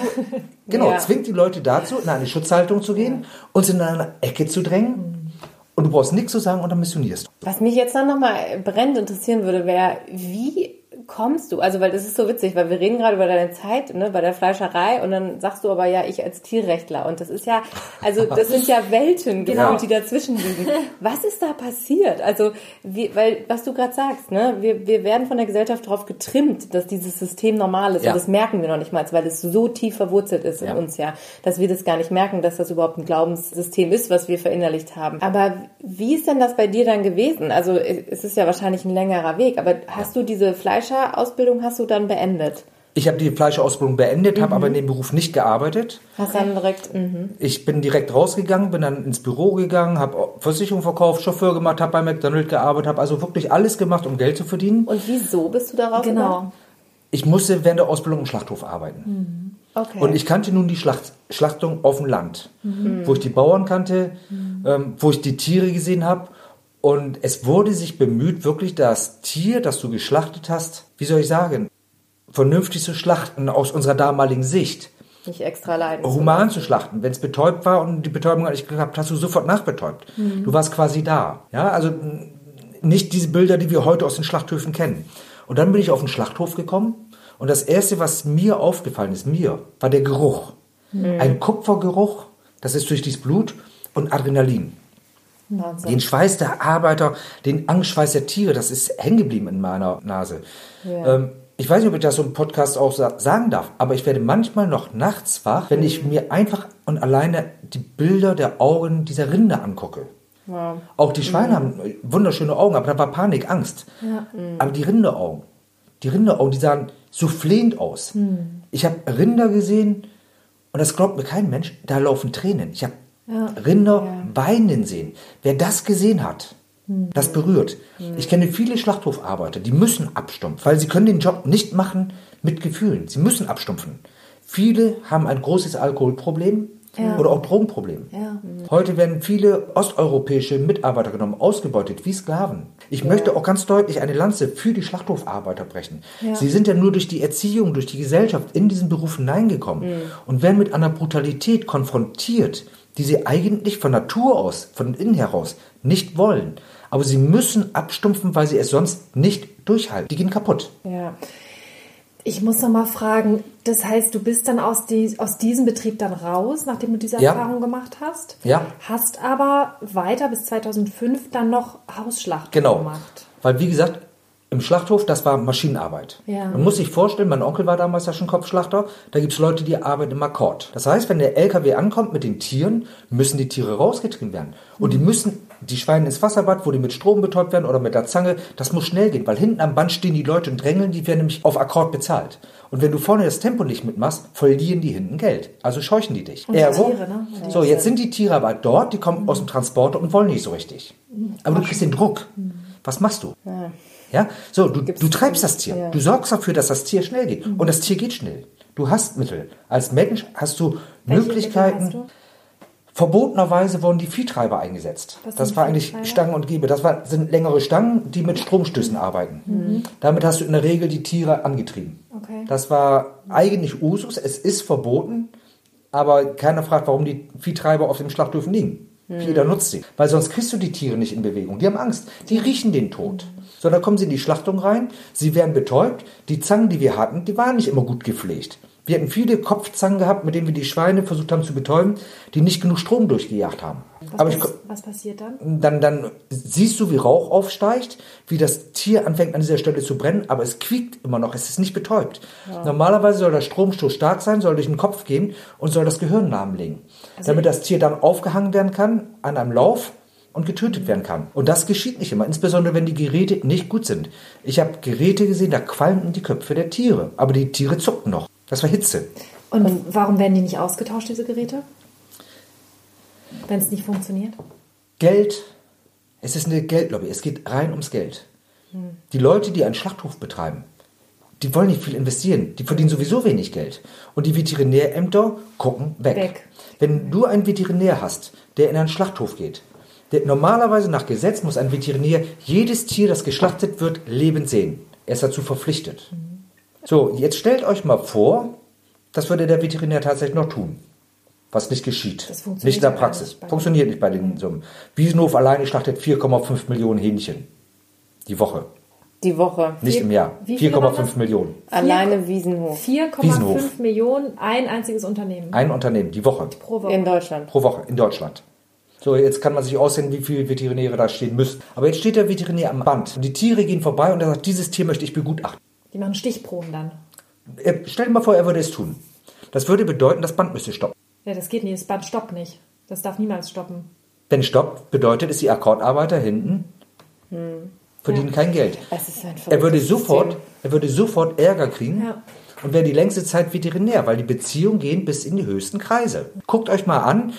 Speaker 3: genau,
Speaker 1: Ja.
Speaker 3: zwingt die Leute dazu, in eine Schutzhaltung zu gehen, uns in eine Ecke zu drängen. Und du brauchst nichts zu sagen und dann missionierst du.
Speaker 1: Was mich jetzt dann nochmal brennend interessieren würde, wäre, wie kommst du? Also, weil das ist so witzig, weil wir reden gerade über deine Zeit ne, bei der Fleischerei und dann sagst du aber ja, ich als Tierrechtler. Und das ist ja, also das sind ja Welten *laughs*
Speaker 3: Genau.
Speaker 1: die dazwischen liegen. Was ist da passiert? Also, wie, weil, was du gerade sagst, ne, wir, wir werden von der Gesellschaft darauf getrimmt, dass dieses System normal ist.
Speaker 3: Ja.
Speaker 1: Und das merken wir noch nicht mal, weil es so tief verwurzelt ist
Speaker 3: Ja.
Speaker 1: in uns ja, dass wir das gar nicht merken, dass das überhaupt ein Glaubenssystem ist, was wir verinnerlicht haben. Aber wie ist denn das bei dir dann gewesen? Also es ist ja wahrscheinlich ein längerer Weg, aber hast du diese Fleischerausbildung hast du dann beendet?
Speaker 3: Ich habe die Fleischausbildung beendet, habe aber in dem Beruf nicht gearbeitet.
Speaker 1: Hast dann direkt, mhm.
Speaker 3: Ich bin direkt rausgegangen, bin dann ins Büro gegangen, habe Versicherung verkauft, Chauffeur gemacht, habe bei McDonald's gearbeitet, habe also wirklich alles gemacht, um Geld zu verdienen.
Speaker 1: Und wieso bist du darauf
Speaker 2: Genau.
Speaker 3: Ich musste während der Ausbildung im Schlachthof arbeiten.
Speaker 1: Okay.
Speaker 3: Und ich kannte nun die Schlacht, Schlachtung auf dem Land, wo ich die Bauern kannte, ähm, wo ich die Tiere gesehen habe. Und es wurde sich bemüht, wirklich das Tier, das du geschlachtet hast, wie soll ich sagen, vernünftig zu schlachten aus unserer damaligen Sicht.
Speaker 1: Nicht extra leiden.
Speaker 3: Human zu schlachten. Wenn es betäubt war und die Betäubung hat nicht geklappt, hast du sofort nachbetäubt. Mhm. Du warst quasi da. Ja, also nicht diese Bilder, die wir heute aus den Schlachthöfen kennen. Und dann bin ich auf den Schlachthof gekommen und das erste, was mir aufgefallen ist, mir, war der Geruch. Mhm. Ein Kupfergeruch, das ist durch dieses Blut und Adrenalin. Wahnsinn. Den Schweiß der Arbeiter, den Angstschweiß der Tiere, das ist hängen geblieben in meiner Nase. Ja. Ähm, ich weiß nicht, ob ich das so im Podcast auch sagen darf, aber ich werde manchmal noch nachts wach, wenn ich mir einfach und alleine die Bilder der Augen dieser Rinde angucke. Wow. Auch die Schweine mhm. haben wunderschöne Augen, aber da war Panik, Angst. Ja. Mhm. Aber die Rinderaugen, die Rinderaugen, die sahen so flehend aus. Mhm. Ich habe Rinder gesehen und das glaubt mir kein Mensch, da laufen Tränen. Ich habe ja. Rinder ja. weinen sehen. Wer das gesehen hat, hm. das berührt. Hm. Ich kenne viele Schlachthofarbeiter, die müssen abstumpfen, weil sie können den Job nicht machen mit Gefühlen. Sie müssen abstumpfen. Viele haben ein großes Alkoholproblem, ja. oder auch Drogenproblem. Ja. Heute werden viele osteuropäische Mitarbeiter genommen, ausgebeutet wie Sklaven. Ich ja. möchte auch ganz deutlich eine Lanze für die Schlachthofarbeiter brechen. Sie sind ja nur durch die Erziehung, durch die Gesellschaft in diesen Beruf hineingekommen mhm. und werden mit einer Brutalität konfrontiert, die sie eigentlich von Natur aus, von innen heraus nicht wollen. Aber sie müssen abstumpfen, weil sie es sonst nicht durchhalten. Die gehen kaputt.
Speaker 2: Ja. Ich muss noch mal fragen, das heißt, du bist dann aus, die, aus diesem Betrieb dann raus, nachdem du diese ja. Erfahrung gemacht hast?
Speaker 3: Ja.
Speaker 2: Hast aber weiter bis 2005 dann noch Hausschlacht
Speaker 3: genau.
Speaker 2: gemacht?
Speaker 3: Genau. Weil, wie gesagt, im Schlachthof, das war Maschinenarbeit. Ja. Man muss sich vorstellen, mein Onkel war damals ja schon Kopfschlachter, da gibt es Leute, die arbeiten im Akkord. Das heißt, wenn der LKW ankommt mit den Tieren, müssen die Tiere rausgetrieben werden. Und die müssen, die Schweine ins Wasserbad, wo die mit Strom betäubt werden oder mit der Zange, das muss schnell gehen, weil hinten am Band stehen die Leute und drängeln, die werden nämlich auf Akkord bezahlt. Und wenn du vorne das Tempo nicht mitmachst, verlieren die hinten Geld. Also scheuchen die dich.
Speaker 2: Und die Tiere, ne?
Speaker 3: So, jetzt sind die Tiere aber dort, die kommen mhm. aus dem Transporter und wollen nicht so richtig. Aber du kriegst den Druck. Mhm. Was machst du? Ja. Ja, so, du, du treibst das Tier. Ja. Du sorgst dafür, dass das Tier schnell geht. Mhm. Und das Tier geht schnell. Du hast Mittel. Als Mensch hast du Welche Möglichkeiten. Hast du? Verbotenerweise wurden die Viehtreiber eingesetzt. Was das war eigentlich Stangen und Gebe. Das war, sind längere Stangen, die mit Stromstößen arbeiten. Mhm. Damit hast du in der Regel die Tiere angetrieben. Okay. Das war eigentlich Usus. Es ist verboten, aber keiner fragt, warum die Viehtreiber auf dem Schlachthöfen liegen. Mhm. Jeder nutzt sie. Weil sonst kriegst du die Tiere nicht in Bewegung. Die haben Angst. Die riechen den Tod. So, dann kommen sie in die Schlachtung rein, sie werden betäubt. Die Zangen, die wir hatten, die waren nicht immer gut gepflegt. Wir hatten viele Kopfzangen gehabt, mit denen wir die Schweine versucht haben zu betäuben, die nicht genug Strom durchgejagt haben.
Speaker 2: Was, Aber ich, was passiert dann?
Speaker 3: dann? Dann siehst du, wie Rauch aufsteigt, wie das Tier anfängt an dieser Stelle zu brennen, aber es quiekt immer noch, es ist nicht betäubt. Ja. Normalerweise soll der Stromstoß stark sein, soll durch den Kopf gehen und soll das Gehirn lahmlegen. Also damit das Tier dann aufgehangen werden kann an einem Lauf und getötet werden kann. Und das geschieht nicht immer, insbesondere wenn die Geräte nicht gut sind. Ich habe Geräte gesehen, da qualmten die Köpfe der Tiere, aber die Tiere zuckten noch. Das war Hitze.
Speaker 2: Und, und warum werden die nicht ausgetauscht, diese Geräte? Wenn es nicht funktioniert?
Speaker 3: Geld. Es ist eine Geldlobby. Es geht rein ums Geld. Hm. Die Leute, die einen Schlachthof betreiben, die wollen nicht viel investieren. Die verdienen sowieso wenig Geld. Und die Veterinärämter gucken weg. weg. Wenn du einen Veterinär hast, der in einen Schlachthof geht, Normalerweise nach Gesetz muss ein Veterinär jedes Tier, das geschlachtet wird, lebend sehen. Er ist dazu verpflichtet. So, jetzt stellt euch mal vor, das würde der Veterinär tatsächlich noch tun. Was nicht geschieht. nicht in der Praxis. Nicht funktioniert nicht bei den Summen. Wiesenhof alleine schlachtet 4,5 Millionen Hähnchen. Die Woche.
Speaker 1: Die Woche.
Speaker 3: Nicht Vier, im Jahr. 4,5 Millionen.
Speaker 1: Alleine Wiesenhof.
Speaker 2: 4,5 Millionen, ein einziges Unternehmen.
Speaker 3: Ein Unternehmen, die Woche.
Speaker 1: Pro Woche. In Deutschland.
Speaker 3: Pro Woche, in Deutschland. So, jetzt kann man sich aussehen, wie viele Veterinäre da stehen müssen. Aber jetzt steht der Veterinär am Band und die Tiere gehen vorbei und er sagt, dieses Tier möchte ich begutachten.
Speaker 2: Die machen Stichproben dann.
Speaker 3: Er, stell dir mal vor, er würde es tun. Das würde bedeuten, das Band müsste stoppen.
Speaker 2: Ja, das geht nicht. Das Band stoppt nicht. Das darf niemals stoppen.
Speaker 3: Wenn stoppt, bedeutet es, die Akkordarbeiter hinten hm. Verdienen ja. kein Geld. er würde sofort, er würde sofort Ärger kriegen. Ja. Und wäre die längste Zeit Veterinär, weil die Beziehungen gehen bis in die höchsten Kreise. Guckt euch mal an,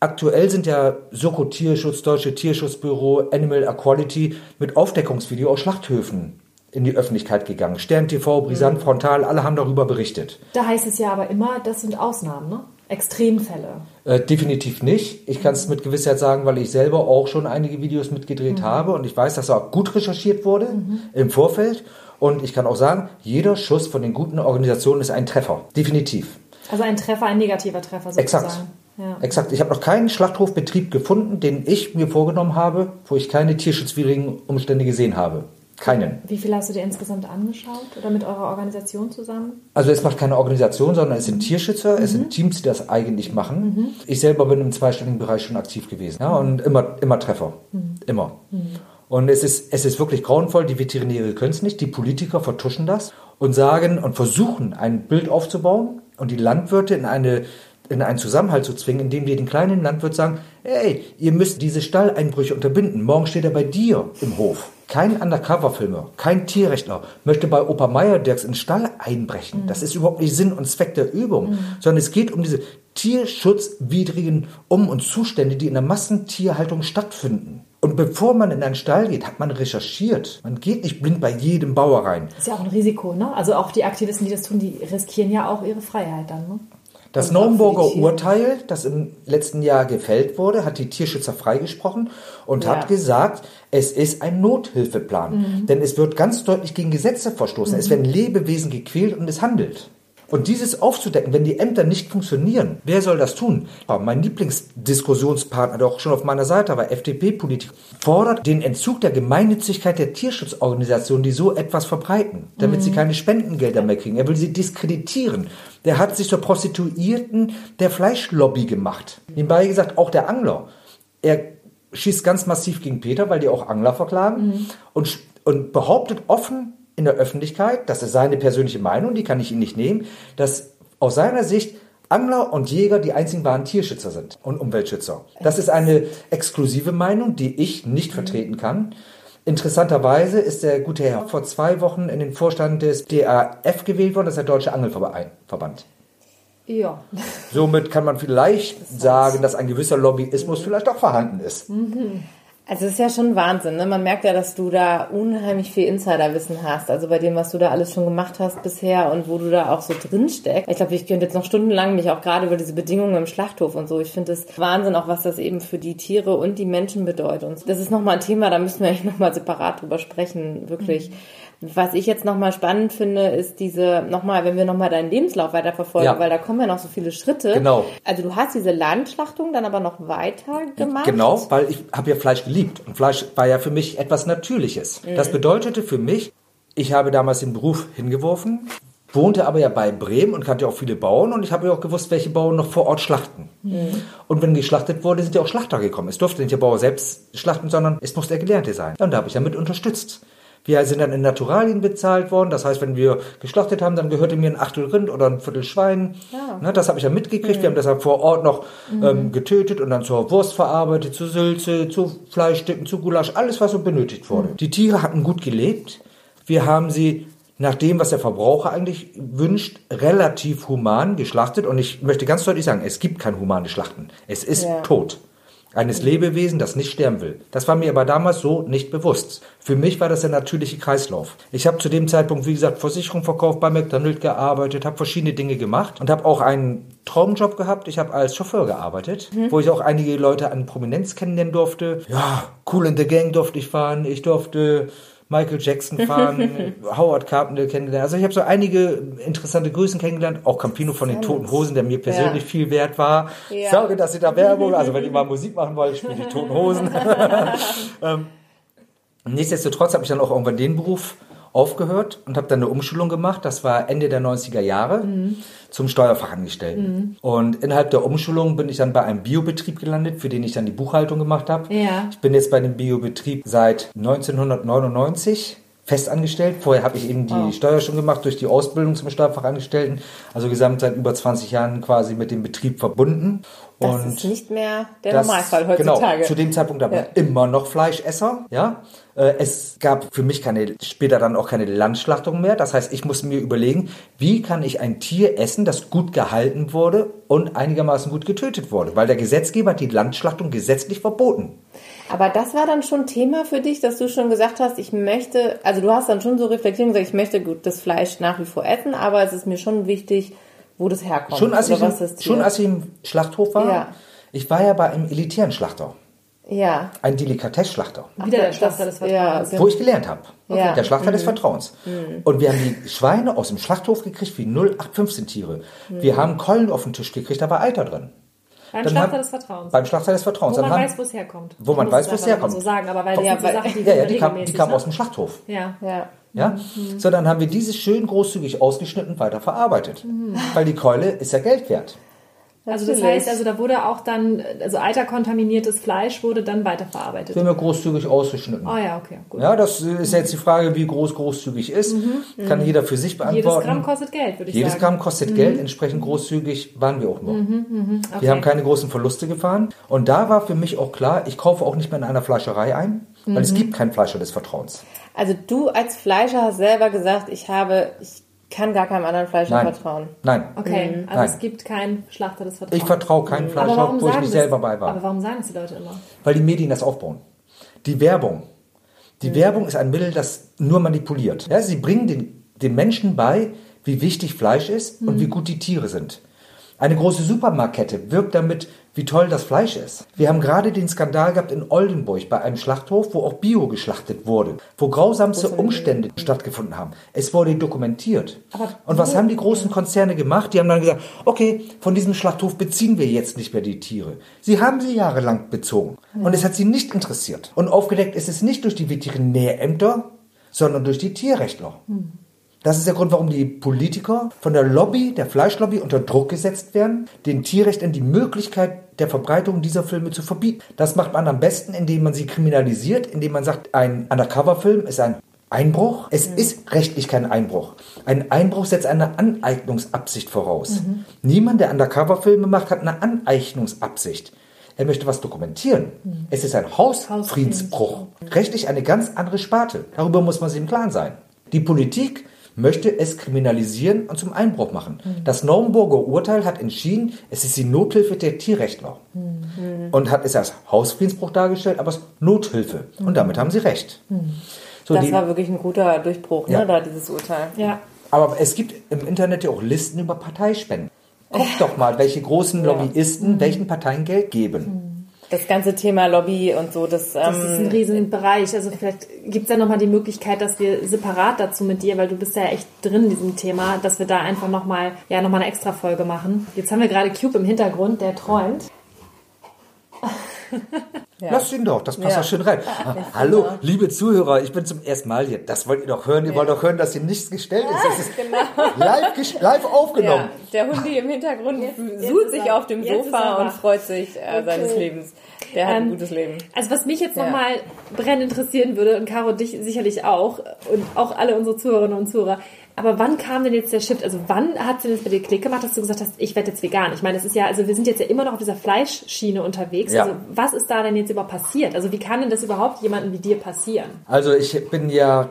Speaker 3: Aktuell sind ja Soko Tierschutz, Deutsche Tierschutzbüro, Animal Equality mit Aufdeckungsvideo aus Schlachthöfen in die Öffentlichkeit gegangen. Stern TV, Brisant, mhm. Frontal, alle haben darüber berichtet.
Speaker 2: Da heißt es ja aber immer, das sind Ausnahmen, ne? Extremfälle?
Speaker 3: Äh, definitiv nicht. Ich kann es mit Gewissheit sagen, weil ich selber auch schon einige Videos mitgedreht mhm. habe und ich weiß, dass auch gut recherchiert wurde mhm. im Vorfeld. Und ich kann auch sagen, jeder Schuss von den guten Organisationen ist ein Treffer. Definitiv.
Speaker 2: Also ein Treffer, ein negativer Treffer sozusagen.
Speaker 3: Exakt. Ja. Exakt. Ich habe noch keinen Schlachthofbetrieb gefunden, den ich mir vorgenommen habe, wo ich keine tierschutzwidrigen Umstände gesehen habe. Keinen.
Speaker 2: Wie viel hast du dir insgesamt angeschaut oder mit eurer Organisation zusammen?
Speaker 3: Also es macht keine Organisation, sondern es sind Tierschützer, mhm. es sind Teams, die das eigentlich machen. Mhm. Ich selber bin im zweistelligen Bereich schon aktiv gewesen ja, und immer, immer Treffer. Mhm. Immer. Mhm. Und es ist, es ist wirklich grauenvoll, die Veterinäre können es nicht, die Politiker vertuschen das und sagen und versuchen, ein Bild aufzubauen und die Landwirte in eine in einen Zusammenhalt zu zwingen, indem wir den kleinen Landwirt sagen, hey, ihr müsst diese Stalleinbrüche unterbinden. Morgen steht er bei dir im Hof. Kein Undercover-Filmer, kein Tierrechtler möchte bei Opa Meyerdirks in den Stall einbrechen. Mhm. Das ist überhaupt nicht Sinn und Zweck der Übung, mhm. sondern es geht um diese tierschutzwidrigen Um- und Zustände, die in der Massentierhaltung stattfinden. Und bevor man in einen Stall geht, hat man recherchiert. Man geht nicht blind bei jedem Bauer rein.
Speaker 2: Das ist ja auch ein Risiko, ne? Also auch die Aktivisten, die das tun, die riskieren ja auch ihre Freiheit dann, ne?
Speaker 3: Das Naumburger Urteil, das im letzten Jahr gefällt wurde, hat die Tierschützer freigesprochen und ja. hat gesagt, es ist ein Nothilfeplan. Mhm. Denn es wird ganz deutlich gegen Gesetze verstoßen. Mhm. Es werden Lebewesen gequält und misshandelt. Und dieses aufzudecken, wenn die Ämter nicht funktionieren, wer soll das tun? Mein Lieblingsdiskussionspartner, der auch schon auf meiner Seite war, FDP-Politiker, fordert den Entzug der Gemeinnützigkeit der Tierschutzorganisationen, die so etwas verbreiten, damit mhm. sie keine Spendengelder mehr kriegen. Er will sie diskreditieren. Der hat sich zur Prostituierten der Fleischlobby gemacht. Nebenbei gesagt, auch der Angler. Er schießt ganz massiv gegen Peter, weil die auch Angler verklagen mhm. und, und behauptet offen, in der Öffentlichkeit, das ist seine persönliche Meinung, die kann ich ihm nicht nehmen, dass aus seiner Sicht Angler und Jäger die einzigen wahren Tierschützer sind und Umweltschützer. Das ist eine exklusive Meinung, die ich nicht vertreten kann. Interessanterweise ist der gute Herr vor zwei Wochen in den Vorstand des DAF gewählt worden, das ist der Deutsche Angelverband. Ja. Somit kann man vielleicht sagen, dass ein gewisser Lobbyismus vielleicht auch vorhanden ist. Mhm.
Speaker 1: Also es ist ja schon Wahnsinn, ne? Man merkt ja, dass du da unheimlich viel Insiderwissen hast. Also bei dem, was du da alles schon gemacht hast bisher und wo du da auch so drin steckst. Ich glaube, ich könnte jetzt noch stundenlang mich auch gerade über diese Bedingungen im Schlachthof und so. Ich finde es Wahnsinn, auch was das eben für die Tiere und die Menschen bedeutet. Und das ist nochmal ein Thema, da müssen wir eigentlich nochmal separat drüber sprechen, wirklich. Mhm was ich jetzt nochmal spannend finde, ist diese, nochmal, wenn wir nochmal deinen Lebenslauf weiterverfolgen, ja. weil da kommen ja noch so viele Schritte.
Speaker 3: Genau.
Speaker 1: Also du hast diese Landschlachtung dann aber noch weiter gemacht.
Speaker 3: Genau, weil ich habe ja Fleisch geliebt. Und Fleisch war ja für mich etwas Natürliches. Mhm. Das bedeutete für mich, ich habe damals den Beruf hingeworfen, wohnte aber ja bei Bremen und kannte auch viele Bauern und ich habe ja auch gewusst, welche Bauern noch vor Ort schlachten. Mhm. Und wenn geschlachtet wurde, sind ja auch Schlachter gekommen. Es durfte nicht der Bauer selbst schlachten, sondern es musste der Gelernte sein. Und da habe ich damit unterstützt. Wir sind dann in Naturalien bezahlt worden. Das heißt, wenn wir geschlachtet haben, dann gehörte mir ein Achtel Rind oder ein Viertel Schwein. Ja. Ne, das habe ich ja mitgekriegt. Mhm. Wir haben das dann vor Ort noch mhm. ähm, getötet und dann zur Wurst verarbeitet, zu Sülze, zu Fleischstücken, zu Gulasch, alles, was so benötigt wurde. Mhm. Die Tiere hatten gut gelebt. Wir haben sie nach dem, was der Verbraucher eigentlich wünscht, relativ human geschlachtet. Und ich möchte ganz deutlich sagen, es gibt kein humanes Schlachten. Es ist ja. tot eines Lebewesen, das nicht sterben will. Das war mir aber damals so nicht bewusst. Für mich war das der natürliche Kreislauf. Ich habe zu dem Zeitpunkt, wie gesagt, Versicherung verkauft, bei McDonald's gearbeitet, habe verschiedene Dinge gemacht und habe auch einen Traumjob gehabt. Ich habe als Chauffeur gearbeitet, mhm. wo ich auch einige Leute an Prominenz kennenlernen durfte. Ja, Cool in the Gang durfte ich fahren. Ich durfte Michael Jackson fahren, *laughs* Howard Carpenter kennengelernt. Also ich habe so einige interessante Größen kennengelernt, auch Campino von den Toten Hosen, der mir persönlich ja. viel wert war. Ja. Sorge, dass ihr da Werbung, also wenn ihr mal *laughs* Musik machen wollt, spielt die Toten Hosen. *laughs* ähm, nichtsdestotrotz habe ich dann auch irgendwann den Beruf aufgehört und habe dann eine Umschulung gemacht. Das war Ende der 90er Jahre mhm. zum Steuerfachangestellten. Mhm. Und innerhalb der Umschulung bin ich dann bei einem Biobetrieb gelandet, für den ich dann die Buchhaltung gemacht habe. Ja. Ich bin jetzt bei dem Biobetrieb seit 1999 festangestellt. Vorher habe ich eben die oh. Steuer schon gemacht durch die Ausbildung zum Steuerfachangestellten. Also gesamt seit über 20 Jahren quasi mit dem Betrieb verbunden.
Speaker 1: Das und ist nicht mehr der das, Normalfall heutzutage.
Speaker 3: Genau, zu dem Zeitpunkt aber ja. immer noch Fleischesser. Ja, äh, es gab für mich keine, später dann auch keine Landschlachtung mehr. Das heißt, ich musste mir überlegen, wie kann ich ein Tier essen, das gut gehalten wurde und einigermaßen gut getötet wurde. Weil der Gesetzgeber hat die Landschlachtung gesetzlich verboten.
Speaker 1: Aber das war dann schon Thema für dich, dass du schon gesagt hast, ich möchte, also du hast dann schon so reflektiert und gesagt, ich möchte gut das Fleisch nach wie vor essen, aber es ist mir schon wichtig, wo das herkommt.
Speaker 3: Schon als, ich, im, schon als ich im Schlachthof war,
Speaker 1: Ja.
Speaker 3: ich war ja bei einem elitären Schlachter,
Speaker 1: Ja.
Speaker 3: ein Delikatessschlachter.
Speaker 2: Wieder der Schlachter des
Speaker 1: ja,
Speaker 2: Vertrauens.
Speaker 1: genau.
Speaker 3: Wo ich gelernt habe.
Speaker 1: Ja.
Speaker 3: Der Schlachter des Vertrauens. Und wir haben die Schweine aus dem Schlachthof gekriegt wie 0815 Tiere. Wir haben Keulen auf den Tisch gekriegt, da war Eiter drin.
Speaker 2: Beim
Speaker 3: Dann
Speaker 2: Schlachter
Speaker 3: haben-
Speaker 2: des Vertrauens.
Speaker 3: Beim Schlachter des Vertrauens.
Speaker 2: Wo man
Speaker 3: Dann haben-
Speaker 2: weiß, wo es herkommt.
Speaker 3: Wo man weiß, wo es herkommt.
Speaker 2: so sagen, aber weil das
Speaker 1: Ja,
Speaker 2: so die
Speaker 3: ja, ja, die, kam, die kamen
Speaker 2: ne?
Speaker 3: aus dem Schlachthof.
Speaker 2: Ja.
Speaker 1: Ja.
Speaker 3: Ja? So, dann haben wir dieses schön großzügig ausgeschnitten weiter verarbeitet. Weil die Keule ist ja Geld wert.
Speaker 2: Also das heißt, also da wurde auch dann, also eiterkontaminiertes Fleisch wurde dann weiterverarbeitet.
Speaker 3: Wir haben ja großzügig ausgeschnitten.
Speaker 2: Ah ja, okay, gut.
Speaker 3: Ja, das ist jetzt die Frage, wie groß großzügig ist. Kann jeder für sich
Speaker 2: Jedes
Speaker 3: beantworten.
Speaker 2: Gramm kostet Geld, würde ich
Speaker 3: Jedes
Speaker 2: sagen.
Speaker 3: Gramm kostet Geld, entsprechend großzügig waren wir auch nur.
Speaker 2: Okay.
Speaker 3: Wir haben keine großen Verluste gefahren. Und da war für mich auch klar, ich kaufe auch nicht mehr in einer Fleischerei ein, weil es gibt keinen Fleischer des Vertrauens.
Speaker 1: Also du als Fleischer hast selber gesagt, ich habe, ich kann gar keinem anderen Fleischer
Speaker 3: Nein.
Speaker 1: vertrauen.
Speaker 3: Nein.
Speaker 2: Okay, also
Speaker 3: Nein.
Speaker 2: es gibt keinen Schlachter des Vertrauens.
Speaker 3: Ich vertraue keinem
Speaker 2: aber
Speaker 3: Fleischer, wo ich nicht selber bei war.
Speaker 2: Aber warum sagen es die Leute immer?
Speaker 3: Weil die Medien das aufbauen. Die Werbung. Die Werbung ist ein Mittel, das nur manipuliert. Ja, sie bringen den, den Menschen bei, wie wichtig Fleisch ist und wie gut die Tiere sind. Eine große Supermarktkette wirkt damit, wie toll das Fleisch ist. Wir haben gerade den Skandal gehabt in Oldenburg bei einem Schlachthof, wo auch Bio geschlachtet wurde, wo grausamste Umstände stattgefunden haben. Es wurde dokumentiert. und was haben die großen Konzerne gemacht? Die haben dann gesagt, okay, von diesem Schlachthof beziehen wir jetzt nicht mehr die Tiere. Sie haben sie jahrelang bezogen. Und es hat sie nicht interessiert. Und aufgedeckt ist es nicht durch die Veterinärämter, sondern durch die Tierrechtler. Das ist der Grund, warum die Politiker von der Lobby, der Fleischlobby, unter Druck gesetzt werden, den Tierrechtern die Möglichkeit der Verbreitung dieser Filme zu verbieten. Das macht man am besten, indem man sie kriminalisiert, indem man sagt, ein Undercover-Film ist ein Einbruch. Es ist rechtlich kein Einbruch. Ein Einbruch setzt eine Aneignungsabsicht voraus. Niemand, der Undercover-Filme macht, hat eine Aneignungsabsicht. Er möchte was dokumentieren. Es ist ein Hausfriedensbruch. Rechtlich eine ganz andere Sparte. Darüber muss man sich im Klaren sein. Die Politik möchte es kriminalisieren und zum Einbruch machen. Das Naumburger Urteil hat entschieden, es ist die Nothilfe der Tierrechtler. Und hat es als Hausfriedensbruch dargestellt, aber als Nothilfe. Und damit haben sie recht. So,
Speaker 1: Das
Speaker 3: die,
Speaker 1: war wirklich ein guter Durchbruch,
Speaker 3: Ja.
Speaker 1: ne, da dieses Urteil.
Speaker 2: Ja.
Speaker 3: aber es gibt im Internet ja auch Listen über Parteispenden. Guckt doch mal, welche großen Lobbyisten welchen Parteien Geld geben.
Speaker 1: Das ganze Thema Lobby und so, das,
Speaker 2: Das ist ein
Speaker 1: ähm,
Speaker 2: riesen Bereich. Also vielleicht gibt es ja nochmal die Möglichkeit, dass wir separat dazu mit dir, weil du bist ja echt drin in diesem Thema, dass wir da einfach nochmal ja, noch mal eine extra Folge machen. Jetzt haben wir gerade Cube im Hintergrund, der träumt. *laughs*
Speaker 1: Ja.
Speaker 3: Lasst ihn doch, das passt
Speaker 1: Ja.
Speaker 3: doch schön rein. Ah, Hallo, liebe Zuhörer, ich bin zum ersten Mal hier. Das wollt ihr doch hören. Ihr wollt doch hören, dass hier nichts gestellt ist. Das ist
Speaker 1: genau.
Speaker 3: live, live aufgenommen.
Speaker 1: Ja, der Hundi im Hintergrund suhlt
Speaker 2: ist
Speaker 1: sich auf dem
Speaker 2: jetzt
Speaker 1: Sofa und freut sich äh, seines Lebens. Der hat ein
Speaker 2: Ähm,
Speaker 1: gutes Leben.
Speaker 2: Also was mich jetzt
Speaker 1: Ja.
Speaker 2: nochmal brennend interessieren würde, und Caro dich sicherlich auch, und auch alle unsere Zuhörerinnen und Zuhörer, aber wann kam denn jetzt der Shift? Also wann hat denn jetzt bei dir Klick gemacht, dass du gesagt hast, ich werde jetzt vegan? Ich meine, es ist ja, also wir sind jetzt ja immer noch auf dieser Fleischschiene unterwegs.
Speaker 3: Ja.
Speaker 2: Also was ist da denn jetzt überhaupt passiert? Also wie kann denn das überhaupt jemandem wie dir passieren?
Speaker 3: Also ich bin ja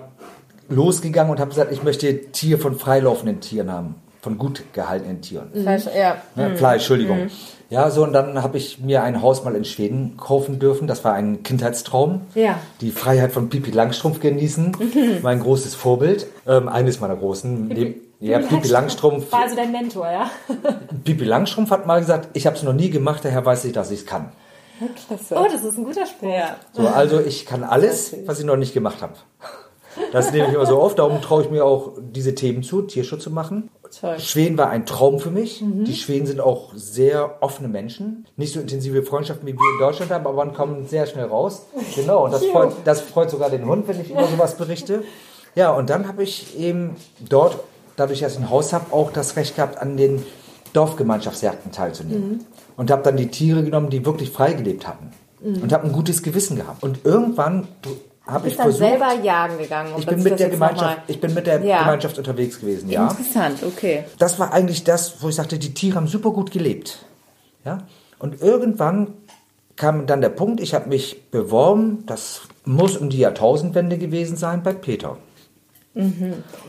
Speaker 3: losgegangen und habe gesagt, ich möchte Tier von freilaufenden Tieren haben. Von gut gehaltenen Tieren.
Speaker 1: Fleisch, ja.
Speaker 3: Ne? Fleisch, Entschuldigung. Ja, so und dann habe ich mir ein Haus mal in Schweden kaufen dürfen. Das war ein Kindheitstraum.
Speaker 2: Ja.
Speaker 3: Die Freiheit von Pipi Langstrumpf genießen. mein großes Vorbild. Ähm, eines meiner großen. Neben- ja, Pipi Langstrumpf.
Speaker 2: War also dein Mentor, ja? *laughs*
Speaker 3: Pipi Langstrumpf hat mal gesagt, ich habe es noch nie gemacht, daher weiß ich, dass ich es kann.
Speaker 1: Klasse.
Speaker 2: Oh, das ist ein guter Spruch.
Speaker 1: ja.
Speaker 3: So, also ich kann alles, was ich noch nicht gemacht habe. Das nehme ich immer so auf, darum traue ich mir auch diese Themen zu, Tierschutz zu machen.
Speaker 1: Toll.
Speaker 3: Schweden war ein Traum für mich.
Speaker 2: Mhm.
Speaker 3: Die Schweden sind auch sehr offene Menschen. Nicht so intensive Freundschaften, wie wir in Deutschland haben, aber man kommt sehr schnell raus. Genau, und das freut, das freut sogar den Hund, wenn ich über sowas berichte. Ja, und dann habe ich eben dort, dadurch, dass ich ein Haus habe, auch das Recht gehabt, an den Dorfgemeinschaftsjagden teilzunehmen.
Speaker 2: Mhm.
Speaker 3: Und habe dann die Tiere genommen, die wirklich frei gelebt hatten.
Speaker 2: Mhm.
Speaker 3: Und habe ein gutes Gewissen gehabt. Und irgendwann habe ich
Speaker 1: dann
Speaker 3: versucht...
Speaker 1: selber jagen gegangen.
Speaker 3: ich bin mit der Gemeinschaft, ich bin mit der
Speaker 1: Ja.
Speaker 3: Gemeinschaft unterwegs gewesen, ja.
Speaker 1: Interessant, okay.
Speaker 3: Das war eigentlich das, wo ich sagte, die Tiere haben super gut gelebt. Ja? Und irgendwann kam dann der Punkt, ich habe mich beworben, das muss um die Jahrtausendwende gewesen sein, bei Peter.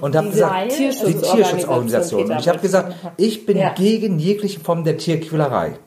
Speaker 3: Und habe gesagt, die
Speaker 1: Tierschutzorganisation. Peter
Speaker 3: Und ich habe gesagt,
Speaker 1: ich
Speaker 3: ich bin
Speaker 1: Ja.
Speaker 3: gegen jegliche Form der Tierquälerei.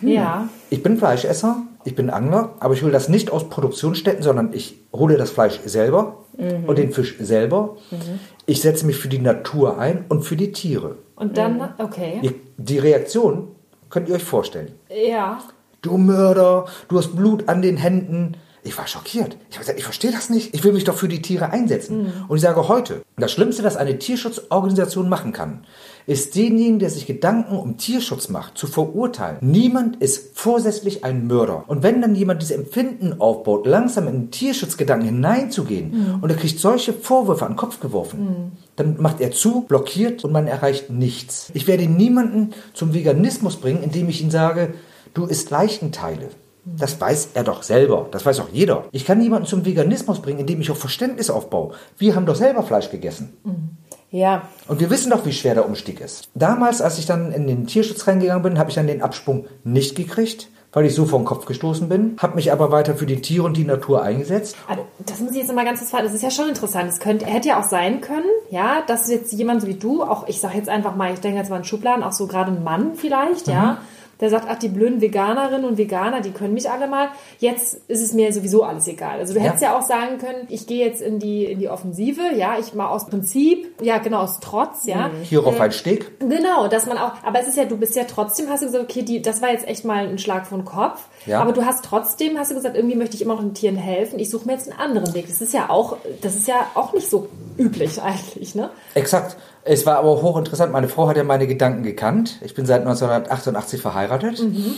Speaker 2: Ja.
Speaker 3: Ich bin Fleischesser, ich bin Angler, aber ich will das nicht aus Produktionsstätten, sondern ich hole das Fleisch selber mhm. und den Fisch selber. Mhm. Ich setze mich für die Natur ein und für die Tiere.
Speaker 2: Und dann, okay.
Speaker 3: Die Reaktion könnt ihr euch vorstellen.
Speaker 2: Ja.
Speaker 3: Du Mörder, du hast Blut an den Händen. Ich war schockiert. Ich habe gesagt, ich verstehe das nicht. Ich will mich doch für die Tiere einsetzen. Mhm. Und ich sage heute, das Schlimmste, was eine Tierschutzorganisation machen kann, ist denjenigen, der sich Gedanken um Tierschutz macht, zu verurteilen. Niemand ist vorsätzlich ein Mörder. Und wenn dann jemand diese Empfinden aufbaut, langsam in den Tierschutzgedanken hineinzugehen mhm. und er kriegt solche Vorwürfe an den Kopf geworfen, mhm. dann macht er zu, blockiert und man erreicht nichts. Ich werde niemanden zum Veganismus bringen, indem ich ihm sage, du isst Leichenteile. Das weiß er doch selber. Das weiß auch jeder. Ich kann niemanden zum Veganismus bringen, indem ich auch Verständnis aufbaue. Wir haben doch selber Fleisch gegessen.
Speaker 1: Mhm. Ja.
Speaker 3: Und wir wissen doch, wie schwer der Umstieg ist. Damals, als ich dann in den Tierschutz reingegangen bin, habe ich dann den Absprung nicht gekriegt weil ich so vor den Kopf gestoßen bin, habe mich aber weiter für die Tiere und die Natur eingesetzt.
Speaker 2: Also, das muss ich jetzt mal ganz kurz fragen. Das ist ja schon interessant. Es könnte, hätte ja auch sein können, ja, dass jetzt jemand so wie du, auch ich sage jetzt einfach mal, ich denke jetzt mal an Schubladen, auch so gerade ein Mann vielleicht, mhm. ja, der sagt, ach, die blöden Veganerinnen und Veganer, die können mich alle mal. Jetzt ist es mir sowieso alles egal. Also du hättest ja, ja auch sagen können, ich gehe jetzt in die, in die Offensive, ja, ich mal aus Prinzip, ja, genau, aus Trotz, ja.
Speaker 3: Mhm. Hierauf ein Steg.
Speaker 2: Genau, dass man auch, aber es ist ja, du bist ja trotzdem, hast du gesagt, okay, die, das war jetzt echt mal ein Schlag von Kopf. Ja. Aber du hast trotzdem, hast du gesagt, irgendwie möchte ich immer noch den Tieren helfen. Ich suche mir jetzt einen anderen Weg. Das ist ja auch, das ist ja auch nicht so üblich *laughs* eigentlich, ne?
Speaker 3: Exakt. Es war aber hochinteressant. Meine Frau hat ja meine Gedanken gekannt. Ich bin seit 1988 verheiratet. Mhm.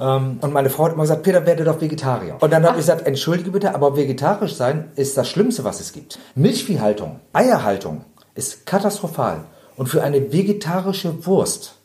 Speaker 3: Ähm, und meine Frau hat immer gesagt, Peter, werde doch Vegetarier. Und dann habe ich gesagt, entschuldige bitte, aber vegetarisch sein ist das Schlimmste, was es gibt. Milchviehhaltung, Eierhaltung ist katastrophal. Und für eine vegetarische Wurst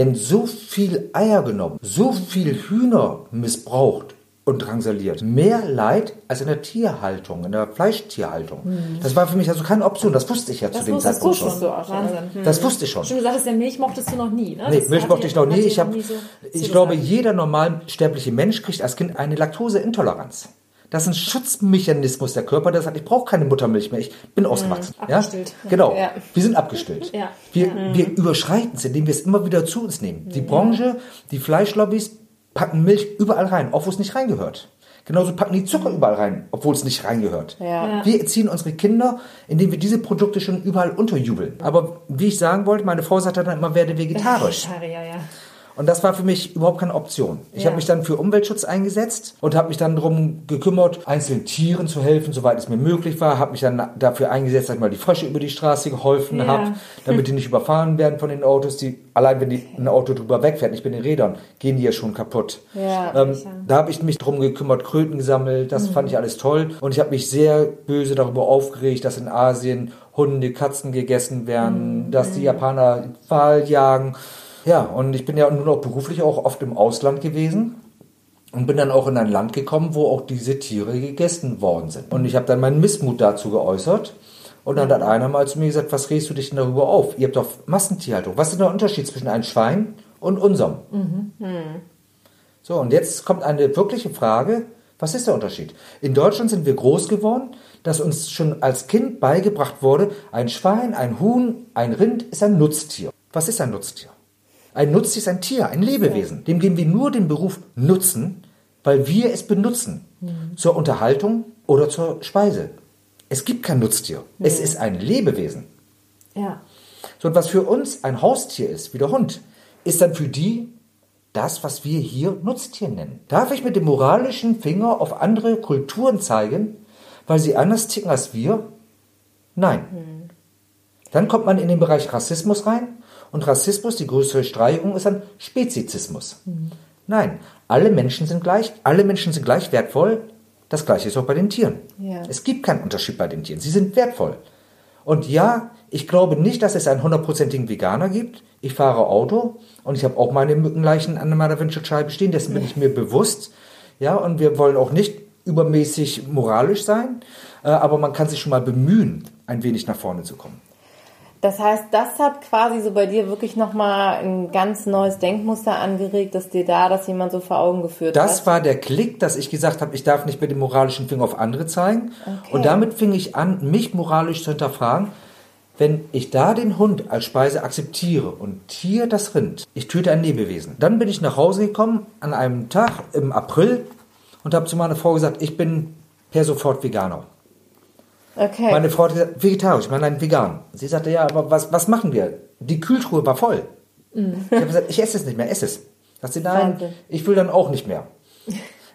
Speaker 3: werden so viel Eier genommen, so viel Hühner missbraucht, und drangsaliert. Mehr Leid als in der Tierhaltung, in der Fleischtierhaltung. Mhm. Das war für mich also keine Option. Das wusste ich ja das zu dem Zeitpunkt schon. Du auch, Wahnsinn. Mhm. Das wusste ich schon.
Speaker 2: Schon gesagt, dass der Milch mochtest du noch nie. Ne?
Speaker 3: Nee, Milch mochte ich noch nie. Ich, hab, nie so ich glaube, jeder normal sterbliche Mensch kriegt als Kind eine Laktoseintoleranz. Das ist ein Schutzmechanismus der Körper, der sagt, ich brauche keine Muttermilch mehr, ich bin mhm. ausgewachsen. Mhm, abgestillt. Ja? Genau, ja. wir sind abgestillt. Ja. Wir, ja. wir überschreiten es, indem wir es immer wieder zu uns nehmen. Die Branche, die Fleischlobbys packen Milch überall rein, obwohl es nicht reingehört. Genauso packen die Zucker überall rein, obwohl es nicht reingehört. Ja. Wir erziehen unsere Kinder, indem wir diese Produkte schon überall unterjubeln. Aber wie ich sagen wollte, meine Frau sagt dann immer, werde *laughs* vegetarisch. Vegetarier, ja. Und das war für mich überhaupt keine Option. Ich ja. habe mich dann für Umweltschutz eingesetzt und habe mich dann darum gekümmert, einzelnen Tieren zu helfen, soweit es mir möglich war. Habe mich dann dafür eingesetzt, dass ich mal die Frösche über die Straße geholfen ja. habe, damit die nicht überfahren werden von den Autos. Die, allein wenn die, ein Auto drüber wegfährt, nicht mit den Rädern, gehen die ja schon kaputt. Ja, ähm, da habe ich mich darum gekümmert, Kröten gesammelt. Das mhm. fand ich alles toll. Und ich habe mich sehr böse darüber aufgeregt, dass in Asien Hunde, Katzen gegessen werden, mhm. dass die Japaner Wal jagen. Ja, und ich bin ja nun auch beruflich auch oft im Ausland gewesen und bin dann auch in ein Land gekommen, wo auch diese Tiere gegessen worden sind. Und ich habe dann meinen Missmut dazu geäußert. Und dann hat einer mal zu mir gesagt, was regst du dich denn darüber auf? Ihr habt doch Massentierhaltung. Was ist der Unterschied zwischen einem Schwein und unserem? Mhm. So, und jetzt kommt eine wirkliche Frage. Was ist der Unterschied? In Deutschland sind wir groß geworden, dass uns schon als Kind beigebracht wurde, ein Schwein, ein Huhn, ein Rind ist ein Nutztier. Was ist ein Nutztier? Ein Nutztier ist ein Tier, ein Lebewesen. Dem geben wir nur den Beruf Nutzen, weil wir es benutzen. Mhm. Zur Unterhaltung oder zur Speise. Es gibt kein Nutztier. Mhm. Es ist ein Lebewesen.
Speaker 2: Ja.
Speaker 3: So, und was für uns ein Haustier ist, wie der Hund, ist dann für die das, was wir hier Nutztier nennen. Darf ich mit dem moralischen Finger auf andere Kulturen zeigen, weil sie anders ticken als wir? Nein. Mhm. Dann kommt man in den Bereich Rassismus rein, und Rassismus, die größere Streichung, ist ein Spezizismus. Mhm. Nein, alle Menschen sind gleich, alle Menschen sind gleich wertvoll. Das gleiche ist auch bei den Tieren. Ja. Es gibt keinen Unterschied bei den Tieren. Sie sind wertvoll. Und ja, ich glaube nicht, dass es einen hundertprozentigen Veganer gibt. Ich fahre Auto und ich habe auch meine Mückenleichen an meiner Windschutzscheibe stehen. Dessen bin ich mir bewusst. Ja, und wir wollen auch nicht übermäßig moralisch sein, äh, aber man kann sich schon mal bemühen, ein wenig nach vorne zu kommen.
Speaker 1: Das heißt, das hat quasi so bei dir wirklich nochmal ein ganz neues Denkmuster angeregt, dass dir da das jemand so vor Augen geführt
Speaker 3: das hat. Das war der Klick, dass ich gesagt habe, ich darf nicht mit dem moralischen Finger auf andere zeigen. Okay. Und damit fing ich an, mich moralisch zu hinterfragen. Wenn ich da den Hund als Speise akzeptiere und Tier das Rind, ich töte ein Lebewesen. Dann bin ich nach Hause gekommen an einem Tag im April und habe zu meiner Frau gesagt, ich bin per sofort Veganer. Okay. Meine Frau hat gesagt, vegetarisch, ich meine nein, vegan. Sie sagte, ja, aber was, was machen wir? Die Kühltruhe war voll. Mhm. Ich habe gesagt, ich esse es nicht mehr, esse es. Sagt sie, nein, Wahnsinn. ich will dann auch nicht mehr.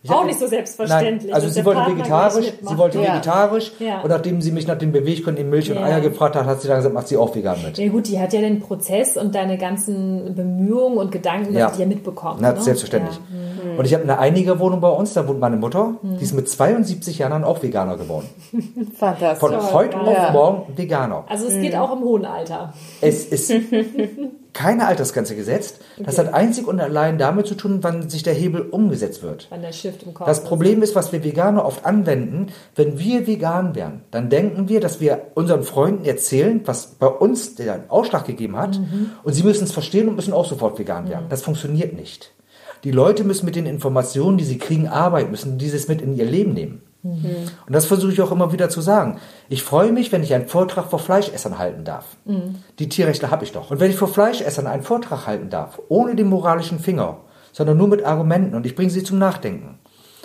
Speaker 2: Ich auch nicht so selbstverständlich.
Speaker 3: Nein, also sie wollte vegetarisch, sie wollte ja. vegetarisch ja. und nachdem sie mich nach dem Beweggrund in Milch und ja. Eier gefragt hat, hat sie dann gesagt, macht sie auch vegan mit.
Speaker 2: Ja gut, die hat ja den Prozess und deine ganzen Bemühungen und Gedanken ja. die ja mitbekommen.
Speaker 3: Na, ne? selbstverständlich. Mhm. Und ich habe eine Einigerwohnung bei uns, da wohnt meine Mutter, mhm. die ist mit 72 Jahren auch Veganer geworden. *laughs* Fantastisch. Von heute auf morgen Veganer.
Speaker 2: Also es geht mhm. auch im hohen Alter.
Speaker 3: Es ist *laughs* keine Altersgrenze gesetzt. Das okay. hat einzig und allein damit zu tun, wann sich der Hebel umgesetzt wird. Wann der Shift im Kopf Das Problem ist, was wir Veganer oft anwenden, wenn wir vegan wären, dann denken wir, dass wir unseren Freunden erzählen, was bei uns den Ausschlag gegeben hat, mhm. und sie müssen es verstehen und müssen auch sofort vegan werden. Mhm. Das funktioniert nicht. Die Leute müssen mit den Informationen, die sie kriegen, arbeiten, müssen dieses mit in ihr Leben nehmen. Und das versuche ich auch immer wieder zu sagen. Ich freue mich, wenn ich einen Vortrag vor Fleischessern halten darf. Mhm. Die Tierrechte habe ich doch. Und wenn ich vor Fleischessern einen Vortrag halten darf, ohne den moralischen Finger, sondern nur mit Argumenten und ich bringe sie zum Nachdenken.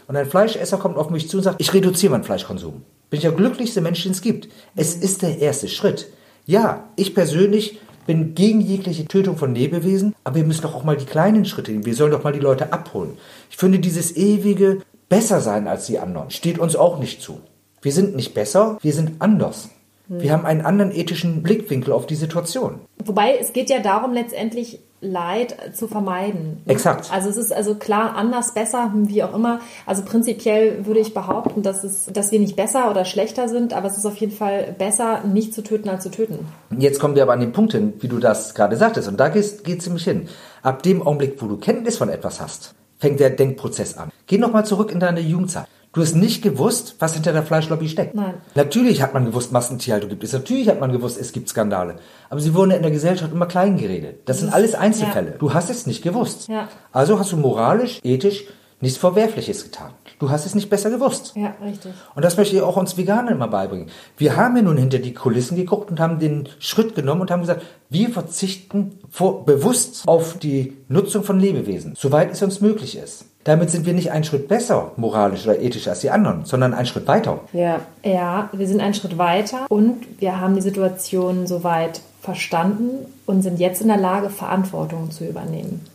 Speaker 3: Und ein Fleischesser kommt auf mich zu und sagt, ich reduziere meinen Fleischkonsum. Bin ich der glücklichste Mensch, den es gibt. Es ist der erste Schritt. Ja, ich persönlich bin gegen jegliche Tötung von Lebewesen, aber wir müssen doch auch mal die kleinen Schritte nehmen. Wir sollen doch mal die Leute abholen. Ich finde dieses ewige besser sein als die anderen. Steht uns auch nicht zu. Wir sind nicht besser, wir sind anders. Hm. Wir haben einen anderen ethischen Blickwinkel auf die Situation.
Speaker 2: Wobei es geht ja darum, letztendlich Leid zu vermeiden.
Speaker 3: Exakt.
Speaker 2: Also es ist also klar anders, besser, wie auch immer. Also prinzipiell würde ich behaupten, dass es, dass wir nicht besser oder schlechter sind, aber es ist auf jeden Fall besser, nicht zu töten als zu töten.
Speaker 3: Jetzt kommen wir aber an den Punkt hin, wie du das gerade sagtest, und da geht es ziemlich hin. Ab dem Augenblick, wo du Kenntnis von etwas hast, fängt der Denkprozess an. Geh nochmal zurück in deine Jugendzeit. Du hast nicht gewusst, was hinter der Fleischlobby steckt. Nein. Natürlich hat man gewusst, Massentierhaltung gibt es. Natürlich hat man gewusst, es gibt Skandale. Aber sie wurden in der Gesellschaft immer klein geredet. Das sind alles Einzelfälle. Ja. Du hast es nicht gewusst. Ja. Also hast du moralisch, ethisch nichts Verwerfliches getan. Du hast es nicht besser gewusst.
Speaker 2: Ja, richtig.
Speaker 3: Und das möchte ich auch uns Veganer immer beibringen. Wir haben ja nun hinter die Kulissen geguckt und haben den Schritt genommen und haben gesagt, wir verzichten vor, bewusst auf die Nutzung von Lebewesen, soweit es uns möglich ist. Damit sind wir nicht einen Schritt besser, moralisch oder ethisch als die anderen, sondern einen Schritt weiter.
Speaker 2: Ja, ja, wir sind einen Schritt weiter und wir haben die Situation soweit verstanden und sind jetzt in der Lage, Verantwortung zu übernehmen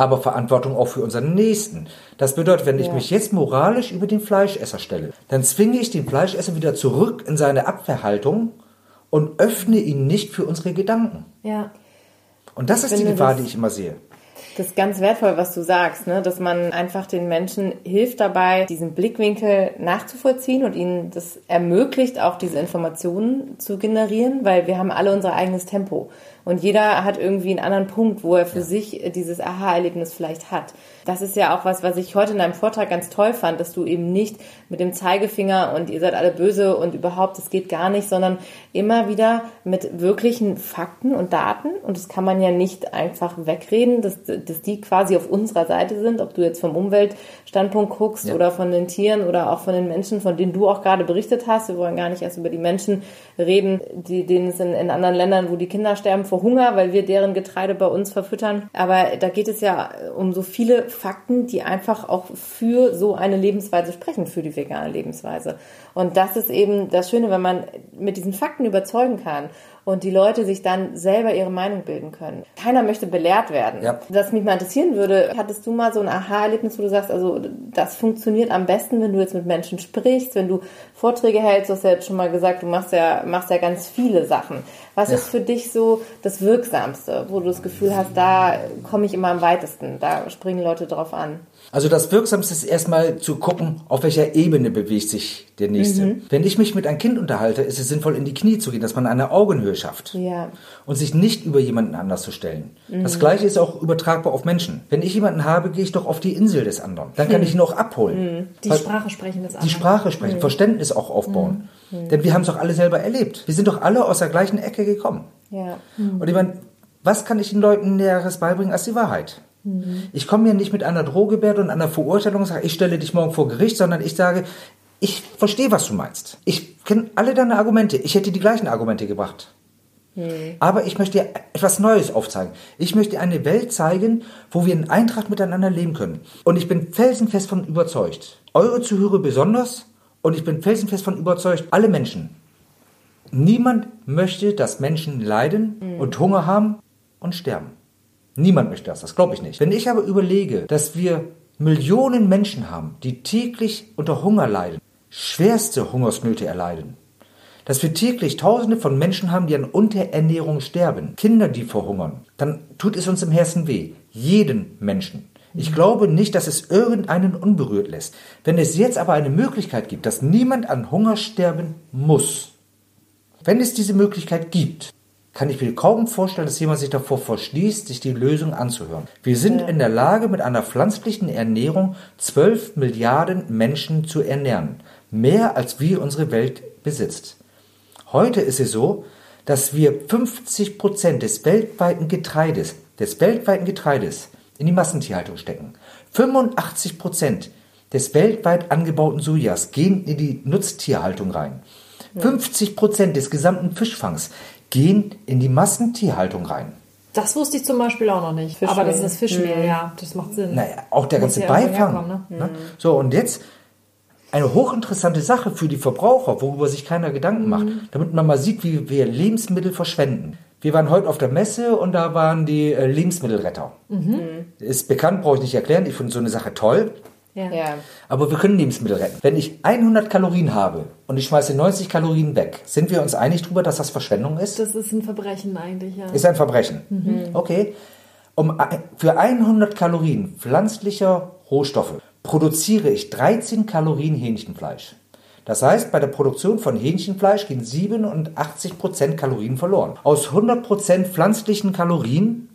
Speaker 3: aber Verantwortung auch für unseren Nächsten. Das bedeutet, wenn ich ja. mich jetzt moralisch über den Fleischesser stelle, dann zwinge ich den Fleischesser wieder zurück in seine Abwehrhaltung und öffne ihn nicht für unsere Gedanken.
Speaker 2: Ja.
Speaker 3: Und das ich ist die Gefahr, die ich immer sehe.
Speaker 1: Das ist ganz wertvoll, was du sagst, ne? dass man einfach den Menschen hilft dabei, diesen Blickwinkel nachzuvollziehen und ihnen das ermöglicht, auch diese Informationen zu generieren, weil wir haben alle unser eigenes Tempo. Und jeder hat irgendwie einen anderen Punkt, wo er für ja. sich äh, dieses Aha-Erlebnis vielleicht hat. Das ist ja auch was, was ich heute in deinem Vortrag ganz toll fand, dass du eben nicht mit dem Zeigefinger und ihr seid alle böse und überhaupt, das geht gar nicht, sondern immer wieder mit wirklichen Fakten und Daten. Und das kann man ja nicht einfach wegreden, dass, dass die quasi auf unserer Seite sind, ob du jetzt vom Umweltstandpunkt guckst ja. oder von den Tieren oder auch von den Menschen, von denen du auch gerade berichtet hast. Wir wollen gar nicht erst über die Menschen reden, die, denen es in, in anderen Ländern, wo die Kinder sterben, vor Hunger, weil wir deren Getreide bei uns verfüttern. Aber da geht es ja um so viele Fakten, die einfach auch für so eine Lebensweise sprechen, für die vegane Lebensweise. Und das ist eben das Schöne, wenn man mit diesen Fakten überzeugen kann und die Leute sich dann selber ihre Meinung bilden können. Keiner möchte belehrt werden. Ja. Was mich mal interessieren würde, hattest du mal so ein Aha-Erlebnis, wo du sagst, also das funktioniert am besten, wenn du jetzt mit Menschen sprichst, wenn du Vorträge hältst, du hast ja jetzt schon mal gesagt, du machst ja, machst ja ganz viele Sachen. Was ja. ist für dich so das Wirksamste, wo du das Gefühl hast, da komme ich immer am weitesten, da springen Leute drauf an?
Speaker 3: Also das Wirksamste ist erstmal zu gucken, auf welcher Ebene bewegt sich der Nächste. Mhm. Wenn ich mich mit einem Kind unterhalte, ist es sinnvoll, in die Knie zu gehen, dass man eine Augenhöhe schafft.
Speaker 1: Ja.
Speaker 3: Und sich nicht über jemanden anders zu stellen. Mhm. Das Gleiche ist auch übertragbar auf Menschen. Wenn ich jemanden habe, gehe ich doch auf die Insel des anderen. Dann kann mhm. ich ihn auch abholen.
Speaker 2: Mhm. Die Sprache sprechen des
Speaker 3: anderen. Die Sprache sprechen, mhm. Verständnis auch aufbauen. Denn wir haben es doch alle selber erlebt. Wir sind doch alle aus der gleichen Ecke gekommen.
Speaker 1: Ja.
Speaker 3: Und ich meine, was kann ich den Leuten Näheres beibringen als die Wahrheit? Mhm. Ich komme hier nicht mit einer Drohgebärde und einer Verurteilung und sage, ich stelle dich morgen vor Gericht, sondern ich sage, ich verstehe, was du meinst. Ich kenne alle deine Argumente. Ich hätte die gleichen Argumente gebracht. Mhm. Aber ich möchte dir etwas Neues aufzeigen. Ich möchte eine Welt zeigen, wo wir in Eintracht miteinander leben können. Und ich bin felsenfest von überzeugt. Eure Zuhörer besonders. Und ich bin felsenfest von überzeugt, alle Menschen Niemand möchte, dass Menschen leiden und Hunger haben und sterben. Niemand möchte das, das glaube ich nicht. Wenn ich aber überlege, dass wir Millionen Menschen haben, die täglich unter Hunger leiden, schwerste Hungersnöte erleiden, dass wir täglich Tausende von Menschen haben, die an Unterernährung sterben, Kinder, die verhungern, dann tut es uns im Herzen weh. Jeden Menschen. Ich glaube nicht, dass es irgendeinen unberührt lässt. Wenn es jetzt aber eine Möglichkeit gibt, dass niemand an Hunger sterben muss, wenn es diese Möglichkeit gibt, kann ich mir kaum vorstellen, dass jemand sich davor verschließt, sich die Lösung anzuhören. Wir sind in der Lage, mit einer pflanzlichen Ernährung 12 Milliarden Menschen zu ernähren. Mehr als wie unsere Welt besitzt. Heute ist es so, dass wir 50 Prozent des weltweiten Getreides, des weltweiten Getreides in die Massentierhaltung stecken. 85 Prozent des weltweit angebauten Sojas gehen in die Nutztierhaltung rein. 50 Prozent des gesamten Fischfangs gehen in die Massentierhaltung rein.
Speaker 2: Das wusste ich zum Beispiel auch noch nicht.
Speaker 1: Fischmehl.
Speaker 2: Aber das ist Fischmehl, ja, das macht Sinn.
Speaker 3: Naja, auch der ganze Beifang.
Speaker 2: herkommen, ne?
Speaker 3: ne? So, und jetzt eine hochinteressante Sache für die Verbraucher, worüber sich keiner Gedanken macht, damit man mal sieht, wie wir Lebensmittel verschwenden. Wir waren heute auf der Messe und da waren die äh, Lebensmittelretter. Ist bekannt, brauche ich nicht erklären. Ich finde so eine Sache toll.
Speaker 2: Ja.
Speaker 1: Ja.
Speaker 3: Aber wir können Lebensmittel retten. Wenn ich 100 Kalorien habe und ich schmeiße 90 Kalorien weg, sind wir uns einig darüber, dass das Verschwendung ist?
Speaker 2: Das ist ein Verbrechen eigentlich, ja.
Speaker 3: Ist ein Verbrechen. Okay. Um, für 100 Kalorien pflanzlicher Rohstoffe produziere ich 13 Kalorien Hähnchenfleisch. Das heißt, bei der Produktion von Hähnchenfleisch gehen 87% Kalorien verloren. Aus 100% pflanzlichen Kalorien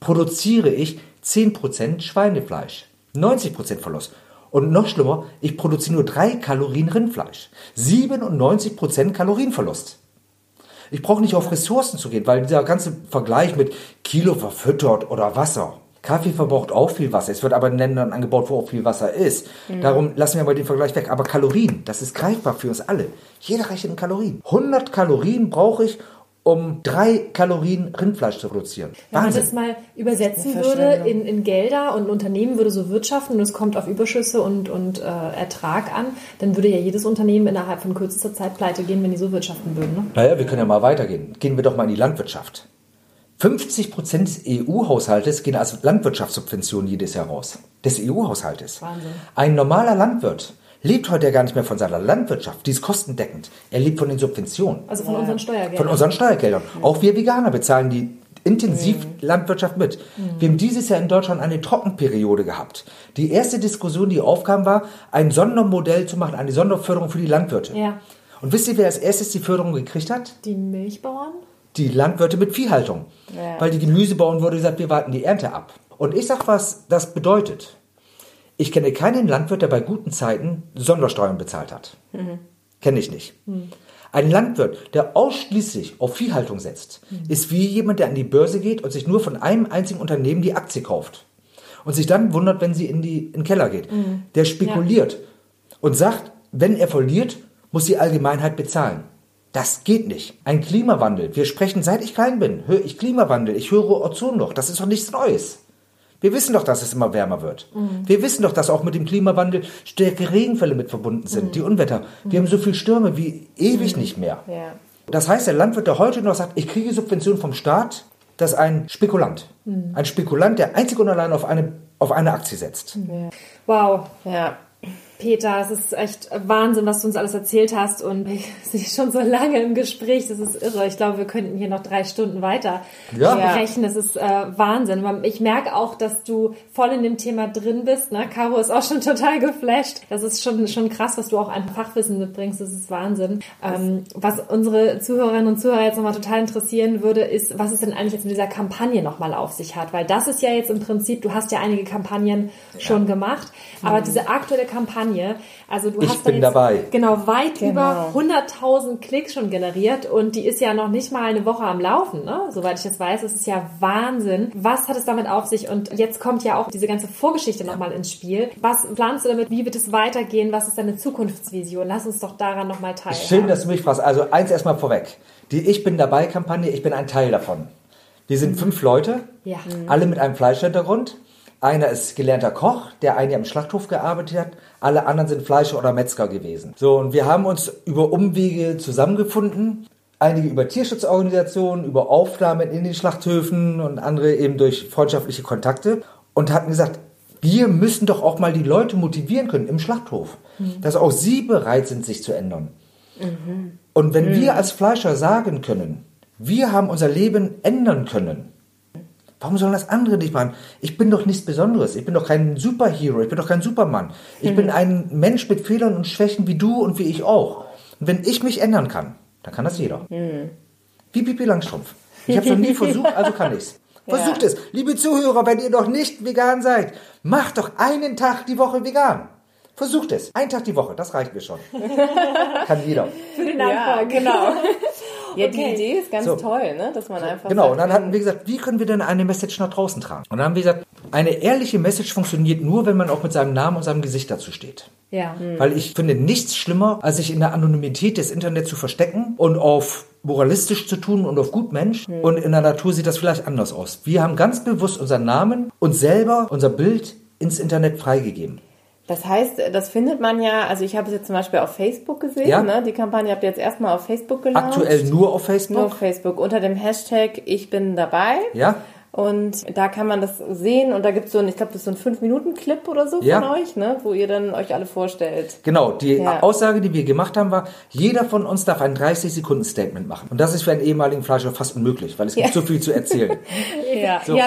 Speaker 3: produziere ich 10% Schweinefleisch. 90% Verlust. Und noch schlimmer, ich produziere nur 3 Kalorien Rindfleisch. 97% Kalorienverlust. Ich brauche nicht auf Ressourcen zu gehen, weil dieser ganze Vergleich mit Kilo verfüttert oder Wasser. Kaffee verbraucht auch viel Wasser. Es wird aber in Ländern angebaut, wo auch viel Wasser ist. Darum lassen wir mal den Vergleich weg. Aber Kalorien, das ist greifbar für uns alle. Jeder rechnet in Kalorien. 100 Kalorien brauche ich, um drei Kalorien Rindfleisch zu produzieren.
Speaker 2: Wenn man das mal übersetzen würde in, in Gelder und ein Unternehmen würde so wirtschaften und es kommt auf Überschüsse und, und äh, Ertrag an, dann würde ja jedes Unternehmen innerhalb von kürzester Zeit pleite gehen, wenn die so wirtschaften würden. Ne?
Speaker 3: Naja, wir können ja mal weitergehen. Gehen wir doch mal in die Landwirtschaft. 50 Prozent des EU-Haushaltes gehen als Landwirtschaftssubventionen jedes Jahr raus. Des EU-Haushaltes.
Speaker 2: Wahnsinn.
Speaker 3: Ein normaler Landwirt lebt heute ja gar nicht mehr von seiner Landwirtschaft. Die ist kostendeckend. Er lebt von den Subventionen.
Speaker 2: Also von unseren Steuergeldern.
Speaker 3: Von unseren Steuergeldern. Auch wir Veganer bezahlen die intensiv Landwirtschaft mit. Wir haben dieses Jahr in Deutschland eine Trockenperiode gehabt. Die erste Diskussion, die aufkam, war, ein Sondermodell zu machen, eine Sonderförderung für die Landwirte.
Speaker 2: Ja.
Speaker 3: Und wisst ihr, wer als erstes die Förderung gekriegt hat?
Speaker 2: Die Milchbauern?
Speaker 3: die Landwirte mit Viehhaltung.
Speaker 1: Ja.
Speaker 3: Weil die Gemüsebauern wurde gesagt, wir warten die Ernte ab. Und ich sag, was das bedeutet. Ich kenne keinen Landwirt, der bei guten Zeiten Sondersteuern bezahlt hat. Kenne ich nicht. Ein Landwirt, der ausschließlich auf Viehhaltung setzt, ist wie jemand, der an die Börse geht und sich nur von einem einzigen Unternehmen die Aktie kauft. Und sich dann wundert, wenn sie in, die, in den Keller geht. Der spekuliert und sagt, wenn er verliert, muss die Allgemeinheit bezahlen. Das geht nicht. Ein Klimawandel. Wir sprechen, seit ich klein bin, höre ich Klimawandel. Ich höre Ozonloch. Das ist doch nichts Neues. Wir wissen doch, dass es immer wärmer wird. Wir wissen doch, dass auch mit dem Klimawandel stärkere Regenfälle mit verbunden sind, die Unwetter. Wir haben so viel Stürme wie ewig nicht mehr.
Speaker 1: Ja.
Speaker 3: Das heißt, der Landwirt, der heute noch sagt, ich kriege Subventionen vom Staat, das ist ein Spekulant. Ein Spekulant, der einzig und allein auf eine, auf eine Aktie setzt.
Speaker 2: Wow.
Speaker 1: Ja.
Speaker 2: Peter, es ist echt Wahnsinn, was du uns alles erzählt hast und ich *laughs* sehe schon so lange im Gespräch, das ist irre. Ich glaube, wir könnten hier noch drei Stunden weiter
Speaker 3: Ja.
Speaker 2: sprechen. Das ist äh, Wahnsinn. Ich merke auch, dass du voll in dem Thema drin bist. Ne? Caro ist auch schon *laughs* total geflasht. Das ist schon, schon krass, was du auch an Fachwissen mitbringst. Das ist Wahnsinn. Ähm, was unsere Zuhörerinnen und Zuhörer jetzt nochmal total interessieren würde, ist, was es denn eigentlich jetzt mit dieser Kampagne nochmal auf sich hat. Weil das ist ja jetzt im Prinzip, du hast ja einige Kampagnen schon gemacht, aber diese aktuelle Kampagne, also du
Speaker 3: Ich
Speaker 2: hast
Speaker 3: bin
Speaker 2: jetzt,
Speaker 3: dabei.
Speaker 2: Genau, weit
Speaker 1: Genau.
Speaker 2: über 100.000 Klicks schon generiert und die ist ja noch nicht mal eine Woche am Laufen, ne? Soweit ich das weiß, das ist ja Wahnsinn. Was hat es damit auf sich? Und jetzt kommt ja auch diese ganze Vorgeschichte nochmal ins Spiel. Was planst du damit? Wie wird es weitergehen? Was ist deine Zukunftsvision? Lass uns doch daran nochmal teilhaben.
Speaker 3: Schön, dass du mich fragst. Also eins erstmal vorweg. Die Ich bin dabei Kampagne, ich bin ein Teil davon. Wir sind fünf Leute,
Speaker 2: Ja.
Speaker 3: alle mit einem Fleischhintergrund. Einer ist gelernter Koch, der ein Jahr im Schlachthof gearbeitet hat. Alle anderen sind Fleischer oder Metzger gewesen. So, und wir haben uns über Umwege zusammengefunden. Einige über Tierschutzorganisationen, über Aufnahmen in den Schlachthöfen und andere eben durch freundschaftliche Kontakte und hatten gesagt, wir müssen doch auch mal die Leute motivieren können im Schlachthof, mhm. dass auch sie bereit sind, sich zu ändern. Mhm. Und wenn mhm. wir als Fleischer sagen können, wir haben unser Leben ändern können, warum sollen das andere nicht machen? Ich bin doch nichts Besonderes. Ich bin doch kein Superhero. Ich bin doch kein Supermann. Ich bin ein Mensch mit Fehlern und Schwächen wie du und wie ich auch. Und wenn ich mich ändern kann, dann kann das jeder. Wie Pipi Langstrumpf. Ich habe es noch nie *laughs* versucht, also kann ich's. Versucht ja. es. Liebe Zuhörer, wenn ihr noch nicht vegan seid, macht doch einen Tag die Woche vegan. Versucht es. Einen Tag die Woche, das reicht mir schon. *laughs* Kann jeder.
Speaker 2: Für den Anfang. Ja, genau. *laughs*
Speaker 1: Ja, okay. die Idee ist ganz so. toll, ne? dass man einfach.
Speaker 3: Genau, sagt, und dann hatten wir gesagt, wie können wir denn eine Message nach draußen tragen? Und dann haben wir gesagt, eine ehrliche Message funktioniert nur, wenn man auch mit seinem Namen und seinem Gesicht dazu steht.
Speaker 2: Ja.
Speaker 3: Mhm. Weil ich finde nichts schlimmer, als sich in der Anonymität des Internets zu verstecken und auf moralistisch zu tun und auf Gutmensch. Mhm. Und in der Natur sieht das vielleicht anders aus. Wir haben ganz bewusst unseren Namen und selber unser Bild ins Internet freigegeben.
Speaker 1: Das heißt, das findet man ja, also ich habe es jetzt zum Beispiel auf Facebook gesehen, ja. ne? die Kampagne habt ihr jetzt erstmal auf Facebook gelauncht.
Speaker 3: Aktuell nur auf Facebook?
Speaker 1: Nur auf Facebook, unter dem Hashtag Ich bin dabei.
Speaker 3: Ja.
Speaker 1: Und da kann man das sehen und da gibt es so ein, ich glaube, das ist so ein 5-Minuten-Clip oder so ja. von euch, ne? wo ihr dann euch alle vorstellt.
Speaker 3: Genau, die ja. Aussage, die wir gemacht haben, war, jeder von uns darf ein 30-Sekunden-Statement machen. Und das ist für einen ehemaligen Fleischer fast unmöglich, weil es gibt ja. so viel zu erzählen. *laughs*
Speaker 1: ja.
Speaker 3: So.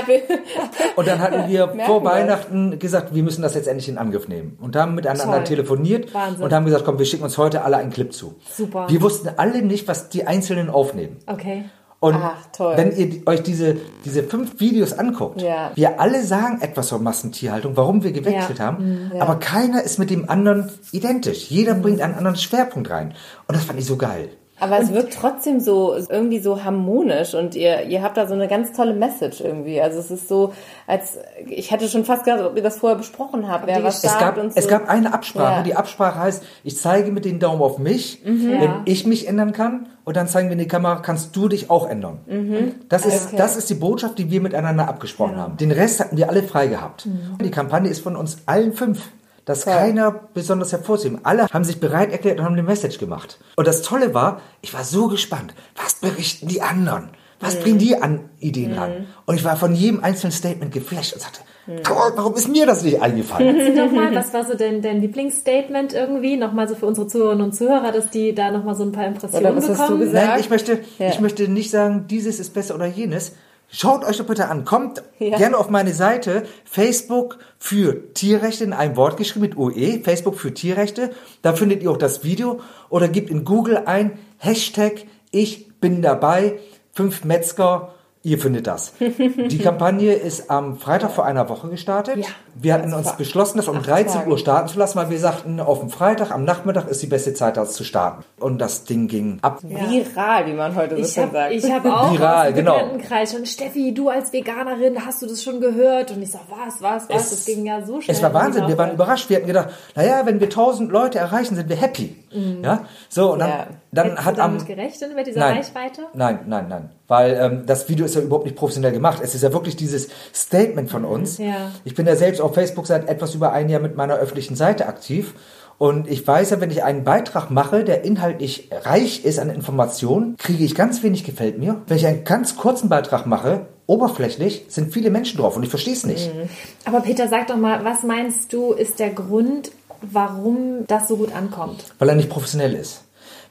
Speaker 3: *laughs* und dann hatten wir *laughs* vor Weihnachten gesagt, wir müssen das jetzt endlich in Angriff nehmen. Und haben miteinander Toll. telefoniert Wahnsinn. und haben gesagt, komm, wir schicken uns heute alle einen Clip zu.
Speaker 2: Super.
Speaker 3: Wir wussten alle nicht, was die Einzelnen aufnehmen.
Speaker 2: Okay.
Speaker 3: Und Ach, wenn ihr euch diese, diese fünf Videos anguckt, ja. wir alle sagen etwas zur Massentierhaltung, warum wir gewechselt ja. haben, mhm. ja. aber keiner ist mit dem anderen identisch. Jeder bringt einen anderen Schwerpunkt rein. Und das fand ich so geil.
Speaker 1: Aber es wirkt trotzdem so irgendwie so harmonisch und ihr, ihr habt da so eine ganz tolle Message irgendwie. Also es ist so, als ich hätte schon fast gedacht, ob ihr das vorher besprochen habt, wer was
Speaker 3: es gab, und so. Es gab eine Absprache. Ja. Die Absprache heißt, ich zeige mit den Daumen auf mich, mhm. wenn ja. ich mich ändern kann, und dann zeigen wir in die Kamera, kannst du dich auch ändern. Mhm. Das ist okay. das ist die Botschaft, die wir miteinander abgesprochen ja. haben. Den Rest hatten wir alle frei gehabt. Mhm. Die Kampagne ist von uns allen fünf dass ja. keiner besonders hervorzuheben. Alle haben sich bereit erklärt und haben eine Message gemacht. Und das Tolle war, ich war so gespannt. Was berichten die anderen? Was mhm. bringen die an Ideen mhm. ran? Und ich war von jedem einzelnen Statement geflasht und sagte, mhm. warum ist mir das nicht eingefallen?
Speaker 2: nochmal, was war so dein, dein Lieblingsstatement irgendwie? Nochmal so für unsere Zuhörerinnen und Zuhörer, dass die da nochmal so ein paar Impressionen oder was bekommen? Hast du
Speaker 3: gesagt? Nein, ich möchte, ja. ich möchte nicht sagen, dieses ist besser oder jenes, Schaut euch doch bitte an. Kommt ja. gerne auf meine Seite Facebook für Tierrechte in einem Wort geschrieben mit OE. Facebook für Tierrechte. Da findet ihr auch das Video. Oder gebt in Google ein Hashtag Ich bin dabei. Fünf Metzger Ihr findet das. Die *laughs* Kampagne ist am Freitag vor einer Woche gestartet. Ja, wir hatten uns beschlossen, das um 13 Tage. Uhr starten zu lassen, weil wir sagten, auf dem Freitag, am Nachmittag ist die beste Zeit, das zu starten. Und das Ding ging ab.
Speaker 1: Ja. Viral, wie man heute so schön sagt.
Speaker 2: Ich habe auch
Speaker 3: Viral,
Speaker 2: aus dem
Speaker 3: genau.
Speaker 2: Bekanntenkreis schon, Steffi, du als Veganerin, hast du das schon gehört? Und ich sag, was, was, was? Es, das ging ja so schnell.
Speaker 3: Es war Wahnsinn, wir waren überrascht. Wir hatten gedacht, naja, wenn wir 1000 Leute erreichen, sind wir happy. Mhm. Ja, so, und dann, ja. dann
Speaker 2: Hättest
Speaker 3: hat
Speaker 2: du damit am... gerechnet mit dieser
Speaker 3: nein,
Speaker 2: Reichweite?
Speaker 3: Nein, nein, nein. Weil ähm, das Video ist ja überhaupt nicht professionell gemacht. Es ist ja wirklich dieses Statement von uns.
Speaker 2: Ja.
Speaker 3: Ich bin ja selbst auf Facebook seit etwas über ein Jahr mit meiner öffentlichen Seite aktiv. Und ich weiß ja, wenn ich einen Beitrag mache, der inhaltlich reich ist an Informationen, kriege ich ganz wenig gefällt mir. Wenn ich einen ganz kurzen Beitrag mache, oberflächlich, sind viele Menschen drauf und ich verstehe es nicht. Mhm.
Speaker 2: Aber Peter, sag doch mal, was meinst du, ist der Grund, warum das so gut ankommt?
Speaker 3: Weil er nicht professionell ist.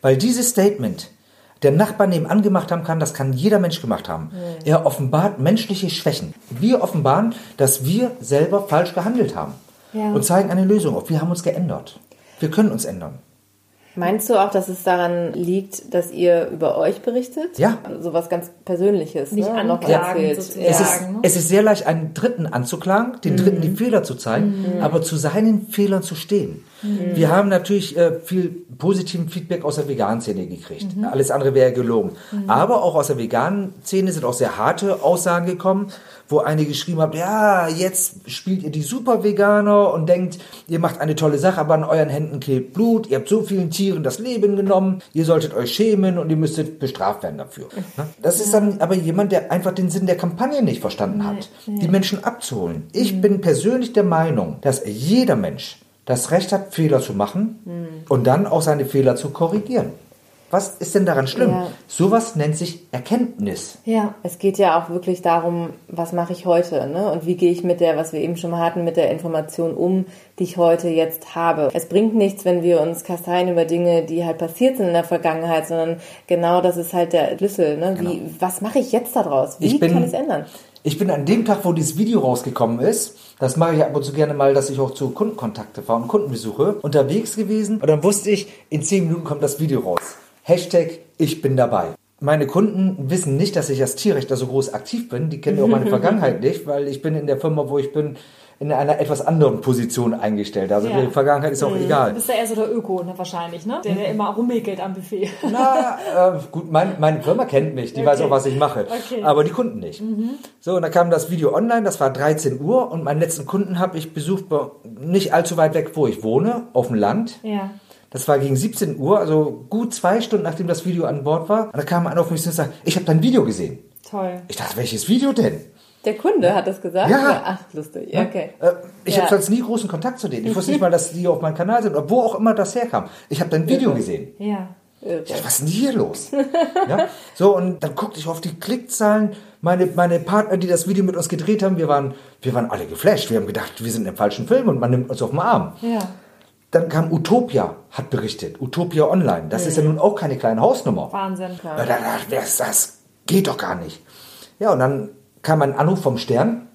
Speaker 3: Weil dieses Statement der Nachbar nebenan gemacht haben kann, das kann jeder Mensch gemacht haben. Mhm. Er offenbart menschliche Schwächen. Wir offenbaren, dass wir selber falsch gehandelt haben ja. und zeigen eine Lösung auf. Wir haben uns geändert. Wir können uns ändern.
Speaker 1: Meinst du auch, dass es daran liegt, dass ihr über euch berichtet?
Speaker 3: Ja.
Speaker 1: So was ganz Persönliches,
Speaker 2: Nicht
Speaker 1: ne?
Speaker 2: anklagen, ja.
Speaker 3: sozusagen. Es ist, ne? es ist sehr leicht, einen Dritten anzuklagen, den mhm. Dritten die Fehler zu zeigen, mhm. aber zu seinen Fehlern zu stehen. Mhm. Wir haben natürlich äh, viel positiven Feedback aus der veganen Szene gekriegt. Mhm. Alles andere wäre gelogen. Mhm. Aber auch aus der veganen Szene sind auch sehr harte Aussagen gekommen, wo einige geschrieben haben, ja, jetzt spielt ihr die Super-Veganer und denkt, ihr macht eine tolle Sache, aber an euren Händen klebt Blut, ihr habt so vielen Tieren das Leben genommen, ihr solltet euch schämen und ihr müsstet bestraft werden dafür. Ne? Das ist dann aber jemand, der einfach den Sinn der Kampagne nicht verstanden hat, die Menschen abzuholen. Ich bin persönlich der Meinung, dass jeder Mensch das Recht hat, Fehler zu machen und dann auch seine Fehler zu korrigieren. Was ist denn daran schlimm?
Speaker 1: Ja.
Speaker 3: Sowas nennt sich Erkenntnis.
Speaker 1: Ja, es geht ja auch wirklich darum, was mache ich heute, ne? Und wie gehe ich mit der, was wir eben schon mal hatten, mit der Information um, die ich heute jetzt habe. Es bringt nichts, wenn wir uns kasteien über Dinge, die halt passiert sind in der Vergangenheit, sondern genau das ist halt der Schlüssel, ne? Wie,
Speaker 3: Genau.
Speaker 1: was mache ich jetzt daraus? Wie
Speaker 3: bin-
Speaker 1: kann ich es ändern?
Speaker 3: Ich bin an dem Tag, wo dieses Video rausgekommen ist, das mache ich ab und zu gerne mal, dass ich auch zu Kundenkontakte fahre und Kundenbesuche, unterwegs gewesen. Und dann wusste ich, in 10 Minuten kommt das Video raus. Hashtag ich bin dabei. Meine Kunden wissen nicht, dass ich als Tierrechter so groß aktiv bin. Die kennen ja auch meine *laughs* Vergangenheit nicht, weil ich bin in der Firma, wo ich bin, in einer etwas anderen Position eingestellt. Also
Speaker 2: Ja.
Speaker 3: die Vergangenheit ist auch
Speaker 2: Du
Speaker 3: egal.
Speaker 2: bist ja eher so der Öko, ne, wahrscheinlich, ne? Der, der immer rummäkelt am Buffet.
Speaker 3: Na, äh, gut, mein, meine Firma kennt mich, die weiß auch, was ich mache.
Speaker 2: Okay.
Speaker 3: Aber die Kunden nicht. So, und dann kam das Video online, das war 13 Uhr und meinen letzten Kunden habe ich besucht, nicht allzu weit weg, wo ich wohne, auf dem Land.
Speaker 2: Ja.
Speaker 3: Das war gegen 17 Uhr, also gut zwei Stunden nachdem das Video an Bord war. Und da kam einer auf mich und sagte, ich habe dein Video gesehen.
Speaker 2: Toll.
Speaker 3: Ich dachte, welches Video denn?
Speaker 1: Der Kunde hat das gesagt?
Speaker 3: Ja.
Speaker 1: Ach, lustig. Okay.
Speaker 3: Äh, ich
Speaker 1: Ja.
Speaker 3: habe sonst nie großen Kontakt zu denen. Ich wusste nicht mal, dass die auf meinem Kanal sind oder wo auch immer das herkam. Ich habe dein Video gesehen.
Speaker 2: Ja.
Speaker 1: Irre.
Speaker 3: Dachte, was ist denn hier los? ja? So, und dann guckte ich auf die Klickzahlen. Meine, meine Partner, die das Video mit uns gedreht haben, wir waren, wir waren alle geflasht. Wir haben gedacht, wir sind im falschen Film und man nimmt uns auf den Arm.
Speaker 2: Ja.
Speaker 3: Dann kam Utopia, hat berichtet. Utopia Online. Das ist ja nun auch keine kleine Hausnummer.
Speaker 2: Wahnsinn.
Speaker 3: Ja, da- da- Das, das geht doch gar nicht. Ja, und dann kam ein Anruf vom Stern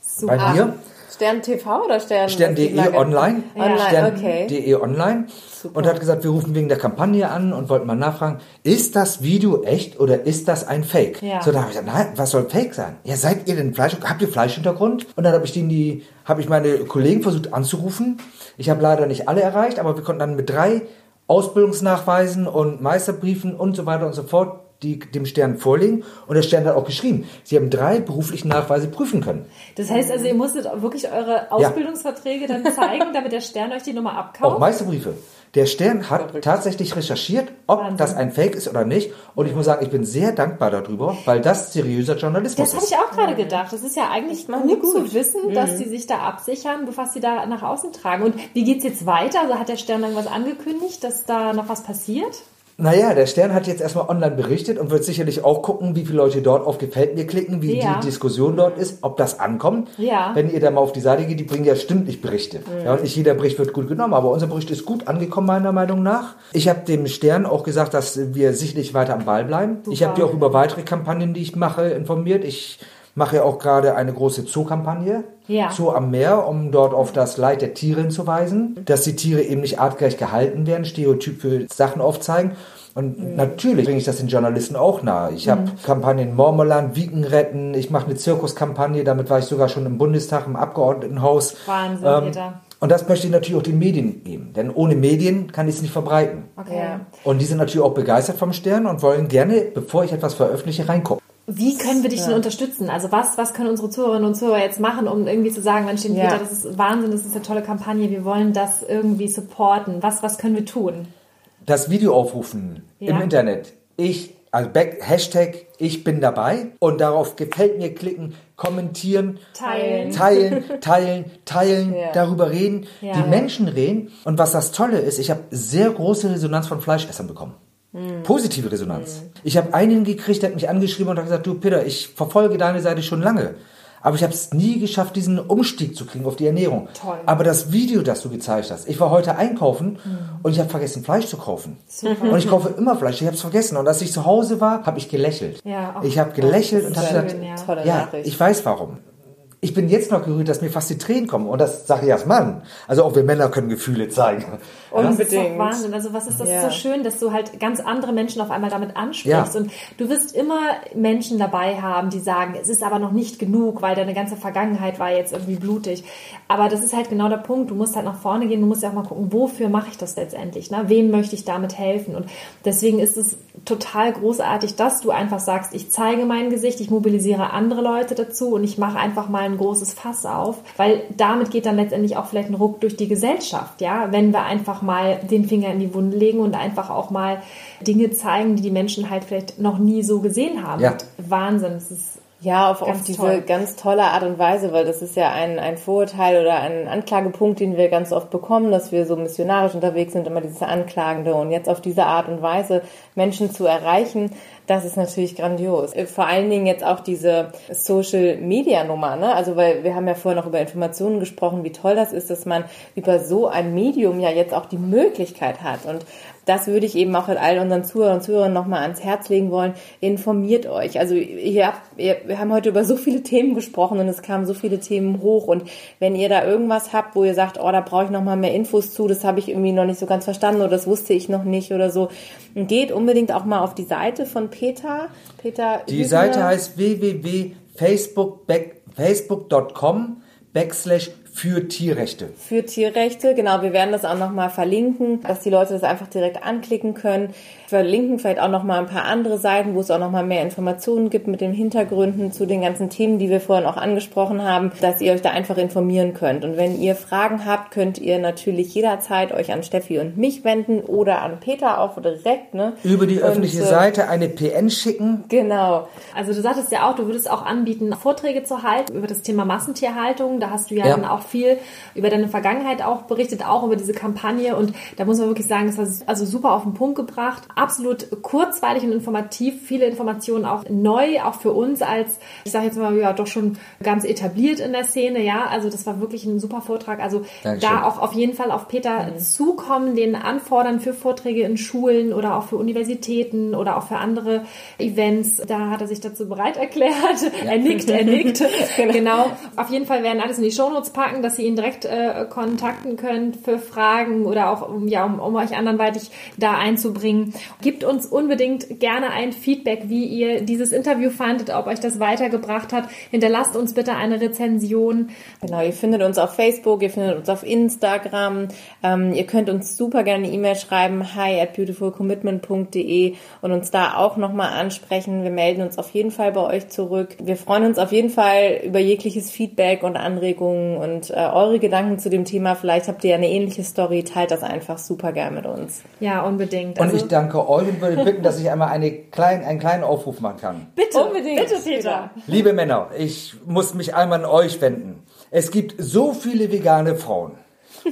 Speaker 2: Super.
Speaker 3: bei mir.
Speaker 1: Stern TV oder Stern?
Speaker 3: Stern.de online.
Speaker 1: Online, okay.
Speaker 3: Stern.de online. Und hat gesagt, wir rufen wegen der Kampagne an und wollten mal nachfragen, ist das Video echt oder ist das ein Fake?
Speaker 2: Ja.
Speaker 3: So, da habe ich gesagt, nein, was soll Fake sein? Ja, seid ihr denn Fleisch? Habt ihr Fleischhintergrund? Und dann habe ich den die, habe ich meine Kollegen versucht anzurufen. Ich habe leider nicht alle erreicht, aber wir konnten dann mit drei Ausbildungsnachweisen und Meisterbriefen und so weiter und so fort die dem Stern vorlegen. Und der Stern hat auch geschrieben, sie haben drei beruflichen Nachweise prüfen können.
Speaker 2: Das heißt also, ihr musstet auch wirklich eure Ausbildungsverträge dann zeigen, damit der Stern euch die Nummer
Speaker 3: Auch
Speaker 2: abkauft?
Speaker 3: Meisterbriefe. Der Stern hat tatsächlich recherchiert, ob
Speaker 2: Wahnsinn.
Speaker 3: das ein Fake ist oder nicht. Und ich muss sagen, ich bin sehr dankbar darüber, weil das seriöser Journalismus
Speaker 2: Das habe
Speaker 3: ist.
Speaker 2: ich auch gerade gedacht. Das ist ja eigentlich
Speaker 1: die
Speaker 2: gut,
Speaker 1: gut.
Speaker 2: zu wissen, dass sie sich da absichern, bevor sie da nach außen tragen. Und wie geht's jetzt weiter? Also hat der Stern irgendwas angekündigt, dass da noch was passiert?
Speaker 3: Naja, der Stern hat jetzt erstmal online berichtet und wird sicherlich auch gucken, wie viele Leute dort auf Gefällt mir klicken, wie
Speaker 2: Ja.
Speaker 3: die Diskussion dort ist, ob das ankommt.
Speaker 2: Ja.
Speaker 3: Wenn ihr da mal auf die Seite geht, die bringen ja stündlich Berichte. Ja, und nicht jeder Bericht wird gut genommen, aber unser Bericht ist gut angekommen, meiner Meinung nach. Ich habe dem Stern auch gesagt, dass wir sicherlich weiter am Ball bleiben. Ich habe dir auch über weitere Kampagnen, die ich mache, informiert. Ich mache ja auch gerade eine große Zoo-Kampagne.
Speaker 2: Ja.
Speaker 3: Zoo am Meer, um dort auf das Leid der Tiere hinzuweisen, dass die Tiere eben nicht artgerecht gehalten werden, stereotype Sachen aufzeigen. Und natürlich bringe ich das den Journalisten auch nahe. Ich habe Kampagnen Mormoland, Wiken retten, ich mache eine Zirkuskampagne, damit war ich sogar schon im Bundestag, im Abgeordnetenhaus.
Speaker 2: Wahnsinn,
Speaker 3: Ähm,
Speaker 2: Peter.
Speaker 3: und das möchte ich natürlich auch den Medien geben, denn ohne Medien kann ich es nicht verbreiten.
Speaker 2: Okay.
Speaker 3: Und die sind natürlich auch begeistert vom Stern und wollen gerne, bevor ich etwas veröffentliche, reingucken.
Speaker 2: Wie können wir dich denn unterstützen? Also was, was können unsere Zuhörerinnen und Zuhörer jetzt machen, um irgendwie zu sagen, Mensch, den
Speaker 1: Ja.
Speaker 2: Peter, das ist Wahnsinn, das ist eine tolle Kampagne, wir wollen das irgendwie supporten. Was, was können wir tun?
Speaker 3: das Video aufrufen
Speaker 2: Ja.
Speaker 3: im Internet. Ich, also back, Hashtag ich bin dabei und darauf gefällt mir klicken, kommentieren,
Speaker 2: Teilen.
Speaker 3: teilen, teilen, teilen, *laughs*
Speaker 1: Ja.
Speaker 3: darüber reden,
Speaker 2: Ja.
Speaker 3: die Menschen reden. Und was das Tolle ist, ich habe sehr große Resonanz von Fleischessern bekommen. Positive Resonanz. Ich habe einen gekriegt, der hat mich angeschrieben und hat gesagt, du Peter, ich verfolge deine Seite schon lange. Aber ich habe es nie geschafft, diesen Umstieg zu kriegen auf die Ernährung.
Speaker 2: Toll.
Speaker 3: Aber das Video, das du gezeigt hast, ich war heute einkaufen und ich habe vergessen, Fleisch zu kaufen. Und ich kaufe immer Fleisch, ich habe es vergessen. Und als ich zu Hause war, habe ich gelächelt.
Speaker 2: Ja, auch
Speaker 3: ich habe gelächelt und habe gesagt,
Speaker 2: ja.
Speaker 3: Ich weiß warum. Ich bin jetzt noch gerührt, dass mir fast die Tränen kommen. Und das sage ich als Mann. Also auch wir Männer können Gefühle zeigen.
Speaker 2: Das ist
Speaker 1: Unbedingt.
Speaker 2: doch Wahnsinn. Also was ist das
Speaker 1: Ja.
Speaker 2: so schön, dass du halt ganz andere Menschen auf einmal damit ansprichst.
Speaker 3: Ja.
Speaker 2: Und du wirst immer Menschen dabei haben, die sagen, es ist aber noch nicht genug, weil deine ganze Vergangenheit war jetzt irgendwie blutig. Aber das ist halt genau der Punkt. Du musst halt nach vorne gehen. Du musst ja auch mal gucken, wofür mache ich das letztendlich? Ne? Wem möchte ich damit helfen? Und deswegen ist es total großartig, dass du einfach sagst, ich zeige mein Gesicht, ich mobilisiere andere Leute dazu und ich mache einfach mal ein großes Fass auf, weil damit geht dann letztendlich auch vielleicht ein Ruck durch die Gesellschaft, ja, wenn wir einfach mal den Finger in die Wunde legen und einfach auch mal Dinge zeigen, die die Menschen halt vielleicht noch nie so gesehen haben.
Speaker 3: Ja.
Speaker 2: Wahnsinn, es ist
Speaker 1: Ja, auf, auf diese toll. ganz tolle Art und Weise, weil das ist ja ein, ein Vorurteil oder ein Anklagepunkt, den wir ganz oft bekommen, dass wir so missionarisch unterwegs sind, immer dieses Anklagende und jetzt auf diese Art und Weise Menschen zu erreichen, das ist natürlich grandios. Vor allen Dingen jetzt auch diese Social Media Nummer, ne? Also weil wir haben ja vorher noch über Informationen gesprochen, wie toll das ist, dass man über so ein Medium ja jetzt auch die Möglichkeit hat und das würde ich eben auch mit all unseren Zuhörern und Zuhörern nochmal ans Herz legen wollen. Informiert euch. Also ihr habt, ihr, wir haben heute über so viele Themen gesprochen und es kamen so viele Themen hoch. Und wenn ihr da irgendwas habt, wo ihr sagt, oh, da brauche ich nochmal mehr Infos zu, das habe ich irgendwie noch nicht so ganz verstanden oder das wusste ich noch nicht oder so, geht unbedingt auch mal auf die Seite von Peter. Peter
Speaker 3: die Hübner. Seite heißt www.facebook.com backslash für Tierrechte.
Speaker 1: Für Tierrechte, genau. Wir werden das auch nochmal verlinken, dass die Leute das einfach direkt anklicken können verlinken vielleicht auch noch mal ein paar andere Seiten, wo es auch noch mal mehr Informationen gibt mit den Hintergründen zu den ganzen Themen, die wir vorhin auch angesprochen haben, dass ihr euch da einfach informieren könnt. Und wenn ihr Fragen habt, könnt ihr natürlich jederzeit euch an Steffi und mich wenden oder an Peter auch direkt. Ne?
Speaker 3: Über die öffentliche äh, Seite eine PN schicken.
Speaker 2: Genau. Also du sagtest ja auch, du würdest auch anbieten, Vorträge zu halten über das Thema Massentierhaltung. Da hast du ja, ja. dann auch viel über deine Vergangenheit auch berichtet, auch über diese Kampagne. Und da muss man wirklich sagen, das war also super auf den Punkt gebracht absolut kurzweilig und informativ, viele Informationen auch neu, auch für uns als, ich sage jetzt mal, ja, doch schon ganz etabliert in der Szene, ja, also das war wirklich ein super Vortrag, also Dankeschön. da auch auf jeden Fall auf Peter mhm. zukommen, den anfordern für Vorträge in Schulen oder auch für Universitäten oder auch für andere Events, da hat er sich dazu bereit erklärt, ja. er nickt, er nickt, *laughs* genau, auf jeden Fall werden alles in die Shownotes packen, dass ihr ihn direkt äh, kontakten könnt für Fragen oder auch, ja, um, um euch anderweitig da einzubringen Gebt uns unbedingt gerne ein Feedback, wie ihr dieses Interview fandet, ob euch das weitergebracht hat. Hinterlasst uns bitte eine Rezension.
Speaker 1: Genau, ihr findet uns auf Facebook, ihr findet uns auf Instagram. Ähm, ihr könnt uns super gerne eine E-Mail schreiben, hi at beautifulcommitment.de und uns da auch nochmal ansprechen. Wir melden uns auf jeden Fall bei euch zurück. Wir freuen uns auf jeden Fall über jegliches Feedback und Anregungen und äh, eure Gedanken zu dem Thema. Vielleicht habt ihr eine ähnliche Story, teilt das einfach super gern mit uns.
Speaker 2: Ja, unbedingt.
Speaker 3: Also, und ich danke euch und würde bitten, dass ich einmal eine klein, einen kleinen Aufruf machen kann.
Speaker 2: Bitte, unbedingt. Bitte, Peter.
Speaker 3: Liebe Männer, ich muss mich einmal an euch wenden. Es gibt so viele vegane Frauen.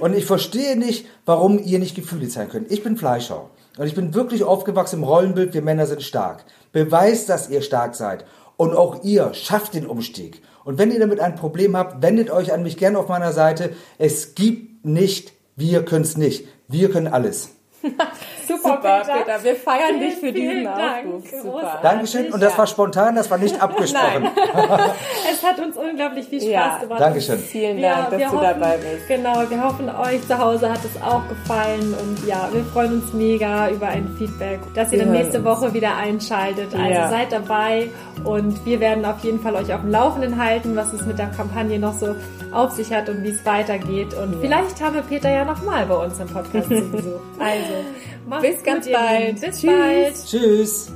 Speaker 3: Und ich verstehe nicht, warum ihr nicht Gefühle zeigen könnt. Ich bin Fleischer. Und ich bin wirklich aufgewachsen im Rollenbild, wir Männer sind stark. Beweist, dass ihr stark seid. Und auch ihr schafft den Umstieg. Und wenn ihr damit ein Problem habt, wendet euch an mich gerne auf meiner Seite. Es gibt nicht, wir können es nicht. Wir können alles. *laughs*
Speaker 1: Super, Super Peter. Peter. Wir feiern vielen, dich für diesen Dank. Aufruf.
Speaker 3: Super. Dankeschön. Und das war spontan, das war nicht *laughs* abgesprochen. *laughs*
Speaker 2: es hat uns unglaublich viel Spaß
Speaker 3: ja.
Speaker 2: gemacht.
Speaker 3: Dankeschön.
Speaker 1: Vielen Dank, ja, dass du
Speaker 2: hoffen,
Speaker 1: dabei bist.
Speaker 2: Genau, wir hoffen, euch zu Hause hat es auch gefallen. Und ja, wir freuen uns mega über ein Feedback, dass ihr wir dann nächste Woche wieder einschaltet. Also ja. seid dabei und wir werden auf jeden Fall euch auf dem Laufenden halten, was es mit der Kampagne noch so auf sich hat und wie es weitergeht. Und ja. vielleicht haben wir Peter ja nochmal bei uns im Podcast zu Besuch. Also,
Speaker 1: bis ganz bald.
Speaker 2: Bis Tschüss. bald.
Speaker 3: Tschüss.